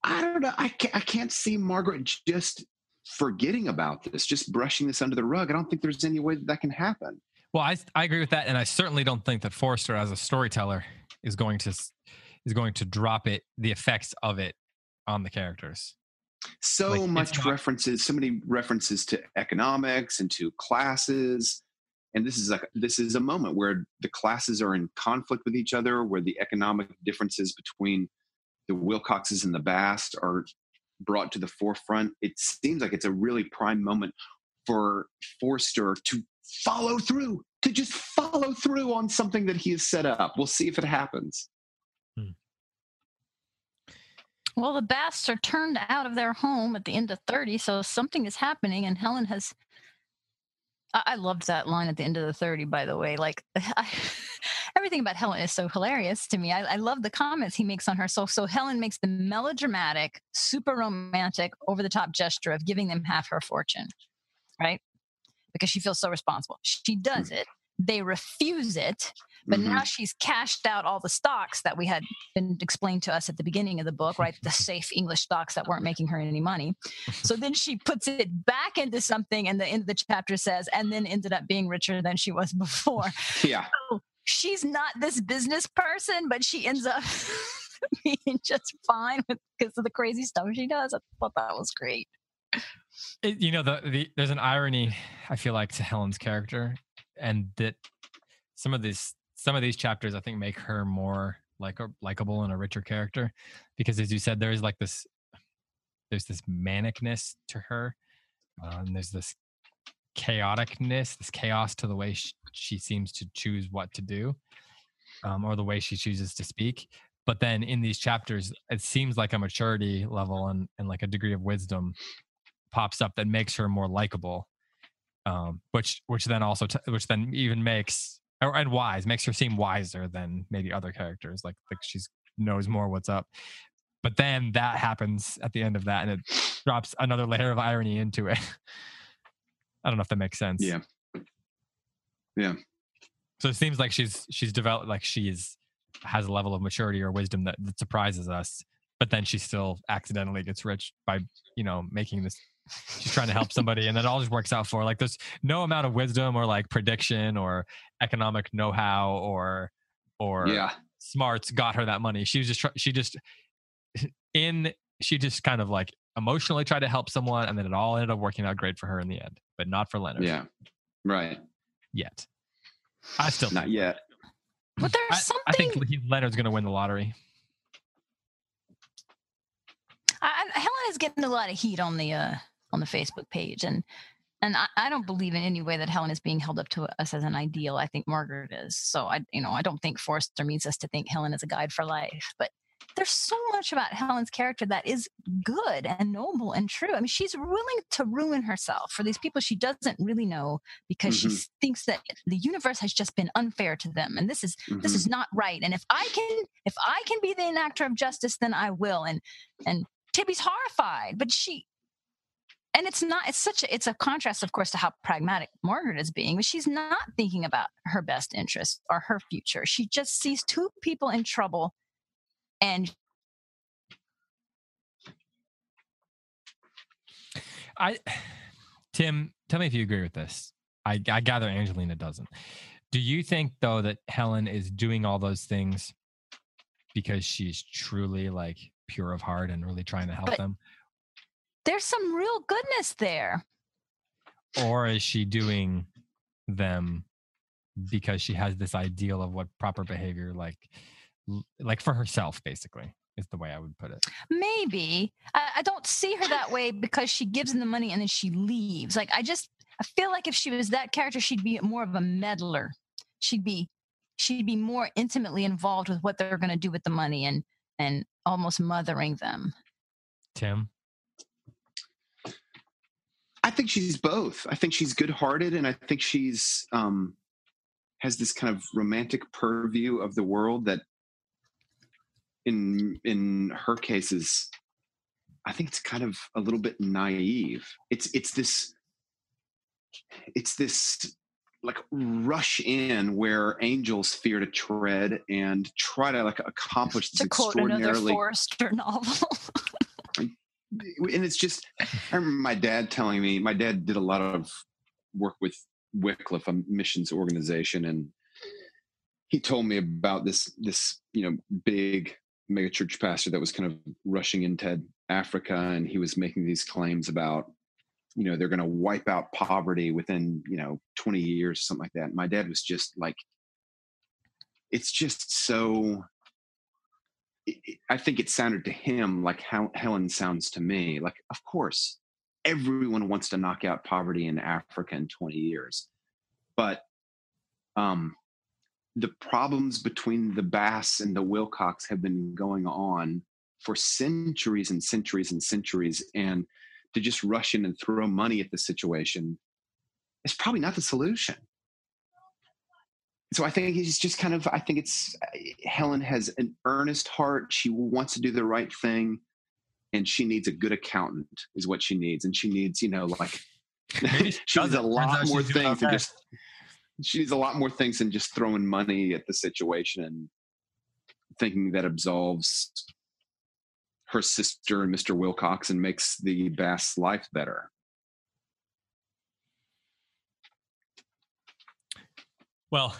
[SPEAKER 3] I don't know. I can't, I can't see Margaret just forgetting about this, just brushing this under the rug. I don't think there's any way that, that can happen.
[SPEAKER 1] Well, I I agree with that, and I certainly don't think that Forster, as a storyteller, is going to is going to drop it the effects of it on the characters.
[SPEAKER 3] So
[SPEAKER 1] Like,
[SPEAKER 3] much
[SPEAKER 1] not-
[SPEAKER 3] references, so many references to economics and to classes. And this is like this is a moment where the classes are in conflict with each other, where the economic differences between the Wilcoxes and the Bast are brought to the forefront. It seems like it's a really prime moment for Forster to follow through, to just follow through on something that he has set up. We'll see if it happens. Hmm.
[SPEAKER 2] Well, the Basts are turned out of their home at the end of 30, so something is happening, and Helen has. I, I loved that line at the end of the 30, by the way. Like, I, everything about Helen is so hilarious to me. I, I love the comments he makes on her. So, so Helen makes the melodramatic, super romantic, over the top gesture of giving them half her fortune, right? Because she feels so responsible. She does it. They refuse it, but
[SPEAKER 3] Mhm.
[SPEAKER 2] now she's cashed out all the stocks that we had been explained to us at the beginning of the book, right? The safe English stocks that weren't making her any money. So then she puts it back into something, and the end of the chapter says, and then ended up being richer than she was before.
[SPEAKER 3] yeah.
[SPEAKER 2] She's not this business person, but she ends up being just fine because of the crazy stuff she does. I thought that was great.
[SPEAKER 1] It, you know, the, the there's an irony I feel like to Helen's character, and that some of these some of these chapters I think make her more like likable and a richer character, because as you said, there is like this there's this manicness to her, uh, and there's this chaoticness, this chaos to the way she, she seems to choose what to do, um, or the way she chooses to speak. But then in these chapters, it seems like a maturity level and, and like a degree of wisdom pops up that makes her more likable um which which then also t- which then even makes or and wise makes her seem wiser than maybe other characters like like she's knows more what's up but then that happens at the end of that and it drops another layer of irony into it i don't know if that makes sense
[SPEAKER 3] Yeah. Yeah.
[SPEAKER 1] so it seems like she's she's developed like she's has a level of maturity or wisdom that, that surprises us but then she still accidentally gets rich by you know making this she's trying to help somebody and it all just works out for her like there's no amount of wisdom or like prediction or economic know-how or or
[SPEAKER 3] Yeah.
[SPEAKER 1] smarts got her that money she was just she just in she just kind of like emotionally tried to help someone and then it all ended up working out great for her in the end but not for leonard
[SPEAKER 3] Yeah. Right.
[SPEAKER 1] yet i still
[SPEAKER 3] Not yet.
[SPEAKER 2] But there's
[SPEAKER 1] I,
[SPEAKER 2] something.
[SPEAKER 1] I think leonard's going to win the lottery
[SPEAKER 2] I, I- Helen is getting a lot of heat on the uh, on the Facebook page, and and I, I don't believe in any way that Helen is being held up to us as an ideal. I think Margaret is. So I, you know, I don't think Forster means us to think Helen is a guide for life. But there's so much about Helen's character that is good and noble and true. I mean, she's willing to ruin herself for these people she doesn't really know because she
[SPEAKER 3] Mhm.
[SPEAKER 2] s- thinks that the universe has just been unfair to them, and this is this
[SPEAKER 3] Mhm.
[SPEAKER 2] is not right and if i can if i can be the enactor of justice then i will and and tibby's horrified but she and it's not it's such a it's a contrast of course to how pragmatic margaret is being but she's not thinking about her best interest or her future she just sees two people in trouble and
[SPEAKER 1] I, Tim, tell me if you agree with this. I, I gather Angelina doesn't. Do you think though that Helen is doing all those things because she's truly like pure of heart and really trying to help
[SPEAKER 2] But-
[SPEAKER 1] them,
[SPEAKER 2] there's some real goodness there
[SPEAKER 1] or is she doing them because she has this ideal of what proper behavior like, like for herself, basically, is the way I would put it.
[SPEAKER 2] maybe I, I don't see her that way because she gives them the money and then she leaves like i just i feel like if she was that character she'd be more of a meddler she'd be she'd be more intimately involved with what they're going to do with the money and and almost mothering them
[SPEAKER 1] Tim.
[SPEAKER 3] I think she's both. I think she's good-hearted, and I think she's um, has this kind of romantic purview of the world that, in in her cases, I think it's kind of a little bit naive. It's it's this it's this like rush in where angels fear to tread and try to like accomplish this
[SPEAKER 2] to quote another Forster novel.
[SPEAKER 3] and it's just i remember my dad telling me my dad did a lot of work with wycliffe a missions organization and he told me about this this you know big megachurch pastor that was kind of rushing into africa and he was making these claims about you know they're going to wipe out poverty within you know 20 years something like that and my dad was just like it's just so I think it sounded to him like how Helen sounds to me. Like, of course, everyone wants to knock out poverty in Africa in 20 years. But um, the problems between the Basts and the Wilcox have been going on for centuries and centuries and centuries. And to just rush in and throw money at the situation is probably not the solution so I think he's just kind of. I think it's Helen has an earnest heart. She wants to do the right thing, and she needs a good accountant. Is what she needs, and she needs, you know, like
[SPEAKER 1] she
[SPEAKER 3] needs a lot more things than just. She needs a lot more things than just throwing money at the situation and thinking that absolves her sister and Mr. Wilcox and makes the Basts' life better.
[SPEAKER 1] Well,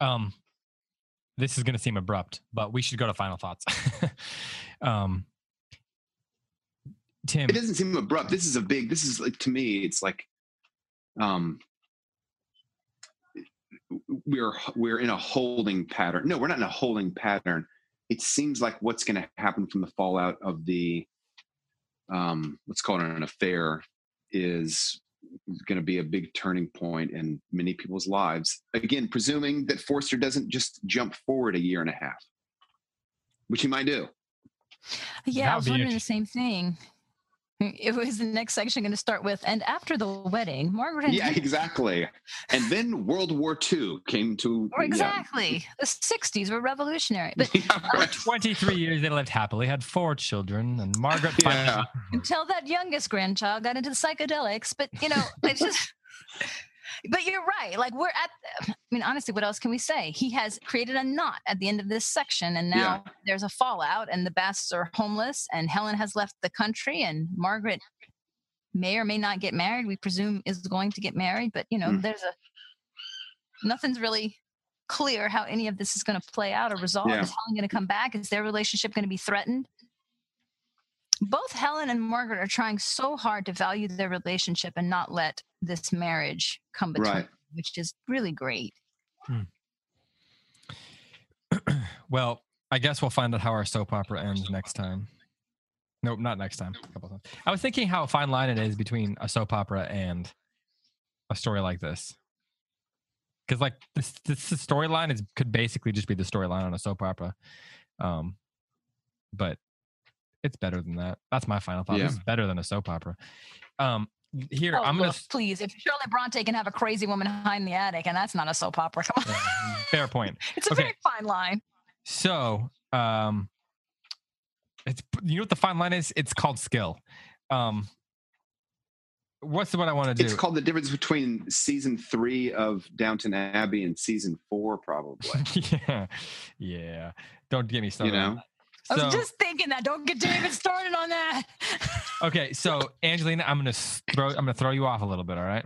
[SPEAKER 1] um, this is going to seem abrupt, but we should go to final thoughts. um, Tim,
[SPEAKER 3] it doesn't seem abrupt. This is a big. This is like to me. It's like, um, we're we're in a holding pattern. No, we're not in a holding pattern. It seems like what's going to happen from the fallout of the, um, let's call it an affair, is going to be a big turning point in many people's lives. Again, presuming that Forster doesn't just jump forward a year and a half, which he might do.
[SPEAKER 2] yeah,
[SPEAKER 1] That
[SPEAKER 2] I was
[SPEAKER 1] be
[SPEAKER 2] wondering the same thing. It was the next section going to start with, and after the wedding, Margaret and
[SPEAKER 3] Yeah, exactly. And then World War II came to.
[SPEAKER 2] Or
[SPEAKER 3] yeah.
[SPEAKER 2] exactly. The 60s were revolutionary. But
[SPEAKER 3] Yeah, right.
[SPEAKER 1] 23 years they lived happily, had four children, and Margaret finally
[SPEAKER 3] Yeah.
[SPEAKER 2] until that youngest grandchild got into the psychedelics. But, you know, it's just. But you're right. Like we're at. I mean, honestly, what else can we say? He has created a knot at the end of this section, and now there's a fallout, and the Basts are homeless, and Helen has left the country, and Margaret may or may not get married. We presume is going to get married, but you know,
[SPEAKER 3] Hmm.
[SPEAKER 2] there's a nothing's really clear how any of this is going to play out or resolve.
[SPEAKER 3] Yeah.
[SPEAKER 2] Is Helen going to come back? Is their relationship going to be threatened? Both Helen and Margaret are trying so hard to value their relationship and not let this marriage come between,
[SPEAKER 3] Right.
[SPEAKER 2] which is really great.
[SPEAKER 1] Well, I guess we'll find out how our soap opera ends next time. Nope, not next time. A couple times. I was thinking how fine line it is between a soap opera and a story like this. Because like this, this storyline is could basically just be the storyline on a soap opera, um, but it's better than that. That's my final thought.
[SPEAKER 3] Yeah.
[SPEAKER 1] This is better than a soap opera. Um, here
[SPEAKER 2] Oh,
[SPEAKER 1] I'm gonna
[SPEAKER 2] look, please, if Charlotte Bronte can have a crazy woman hide in the attic, and that's not a soap opera, come on.
[SPEAKER 1] Yeah, fair point.
[SPEAKER 2] It's a
[SPEAKER 1] Okay.
[SPEAKER 2] very fine line.
[SPEAKER 1] So, um, it's you know what the fine line is? It's called skill. Um, what's the one I want to do?
[SPEAKER 3] It's called the difference between season three of Downton Abbey and season four, probably.
[SPEAKER 1] yeah, yeah. Don't get me started. on
[SPEAKER 3] know?
[SPEAKER 1] That.
[SPEAKER 2] I was
[SPEAKER 1] So,
[SPEAKER 2] just thinking that. Don't get David started on that.
[SPEAKER 1] okay, so Angelina, I'm gonna throw I'm gonna throw you off a little bit. All right.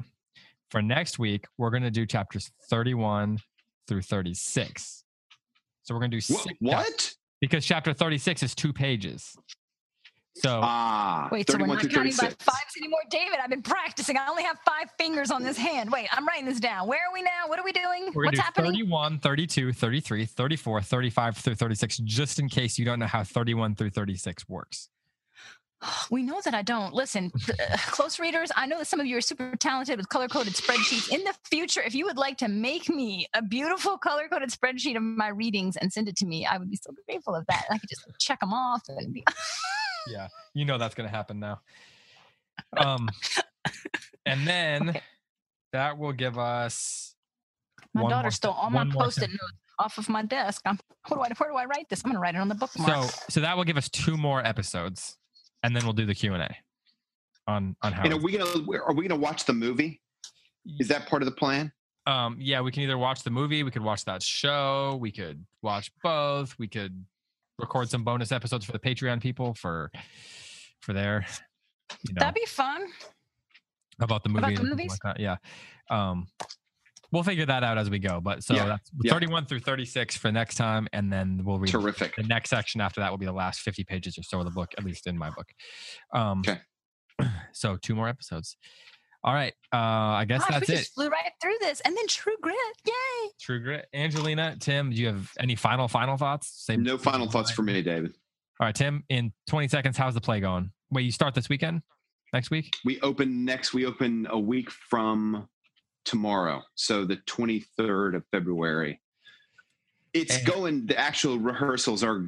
[SPEAKER 1] For next week, we're gonna do chapters 31 through 36. So we're gonna do
[SPEAKER 3] Wha-
[SPEAKER 1] six chap-
[SPEAKER 3] what?
[SPEAKER 1] because chapter 36 is two pages. So
[SPEAKER 3] Ah,
[SPEAKER 2] Wait, so we're not
[SPEAKER 3] through
[SPEAKER 2] counting by fives anymore, David. I've been practicing. I only have five fingers on this hand. Wait, I'm writing this down. Where are we now? What are we doing?
[SPEAKER 1] We're going
[SPEAKER 2] What's
[SPEAKER 1] do
[SPEAKER 2] happening?
[SPEAKER 1] 31, 32, 33, 34, 35 through 36, just in case you don't know how 31 through 36 works.
[SPEAKER 2] We know that I don't. Listen, uh, close readers, I know that some of you are super talented with color coded spreadsheets. In the future, if you would like to make me a beautiful color coded spreadsheet of my readings and send it to me, I would be so grateful of that. I could just check them off and be.
[SPEAKER 1] yeah, you know that's going to happen now. Um, and then
[SPEAKER 2] Okay.
[SPEAKER 1] that will give us.
[SPEAKER 2] My daughter
[SPEAKER 1] more
[SPEAKER 2] stole all my post-it notes off of my desk. I'm, where do I where do I write this? I'm gonna write it on the
[SPEAKER 1] So, so that will give us two more episodes, and then we'll do the Q and A on on how.
[SPEAKER 3] And are we gonna are we gonna watch the movie? Is that part of the plan?
[SPEAKER 1] um, yeah, we can either watch the movie, we could watch that show, we could watch both, we could record some bonus episodes for the Patreon people for for their, you know,
[SPEAKER 2] That'd be fun.
[SPEAKER 1] about the movie,
[SPEAKER 2] About the movies?
[SPEAKER 1] like. Yeah. Um, we'll figure that out as we go. But so
[SPEAKER 3] Yeah,
[SPEAKER 1] that's
[SPEAKER 3] yeah.
[SPEAKER 1] 31 through 36 for next time, and then we'll read
[SPEAKER 3] Terrific.
[SPEAKER 1] the next section after that will be the last 50 pages or so of the book, at least in my book. Um,
[SPEAKER 3] Okay.
[SPEAKER 1] So two more episodes. All right. Uh, I guess
[SPEAKER 2] Gosh,
[SPEAKER 1] that's
[SPEAKER 2] we
[SPEAKER 1] it.
[SPEAKER 2] just flew right through this, and then True Grit, yay!
[SPEAKER 1] True grit. Angelina, Tim, do you have any final final thoughts? Say
[SPEAKER 3] No final thoughts for me, David.
[SPEAKER 1] All right, Tim. In 20 seconds, how's the play going? Wait, you start this weekend? Next week?
[SPEAKER 3] We open next. We open a week from tomorrow, so the twenty third of February. It's
[SPEAKER 1] And-
[SPEAKER 3] going. The actual rehearsals are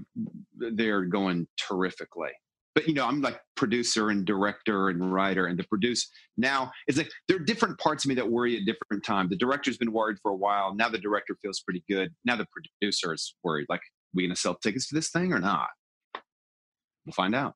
[SPEAKER 3] they're going terrifically. But you know, I'm like producer and director and writer, and the produce now it's like there are different parts of me that worry at different times. The director's been worried for a while. Now the director feels pretty good. Now the producer is worried. Like, we gonna sell tickets to this thing or not? We'll find out.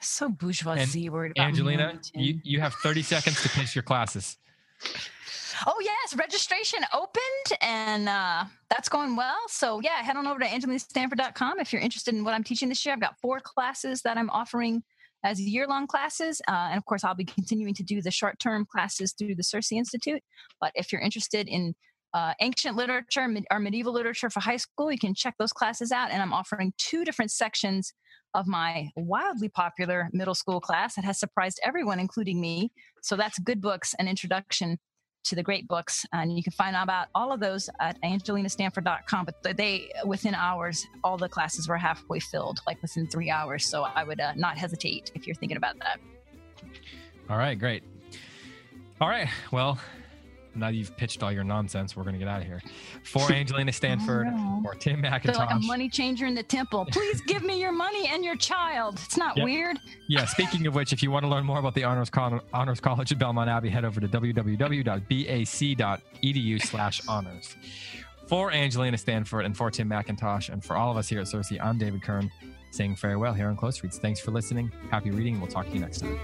[SPEAKER 2] So bourgeoisie worried about
[SPEAKER 1] Angelina, you, you have 30 seconds to pitch your classes.
[SPEAKER 2] Oh yes, registration opened and uh, that's going well. So yeah, head on over to angelinastanford.com if you're interested in what I'm teaching this year. I've got four classes that I'm offering as year-long classes, uh, and of course, I'll be continuing to do the short-term classes through the CiRCE Institute. But if you're interested in uh, ancient literature med- or medieval literature for high school, you can check those classes out. And I'm offering two different sections of my wildly popular middle school class that has surprised everyone, including me. So that's good books, an introduction to the great books. And you can find out about all of those at angelinastanford.com. But they, within hours, all the classes were halfway filled, like within three hours. So I would uh, not hesitate if you're thinking about that.
[SPEAKER 1] All right, great. All right, well, now you've pitched all your nonsense. We're going to get out of here. For Angelina Stanford or Tim
[SPEAKER 2] feel like a money changer in the temple. Please give me your money and your child. It's not
[SPEAKER 1] Yep.
[SPEAKER 2] weird.
[SPEAKER 1] Yeah, speaking of which, if you want to learn more about the Honors, Con- Honors College at Belmont Abbey, head over to www.bac.edu slash honors. For Angelina Stanford and for Tim McIntosh and for all of us here at CiRCE, I'm David Kern saying farewell here on Close Reads. Thanks for listening. Happy reading. We'll talk to you next time.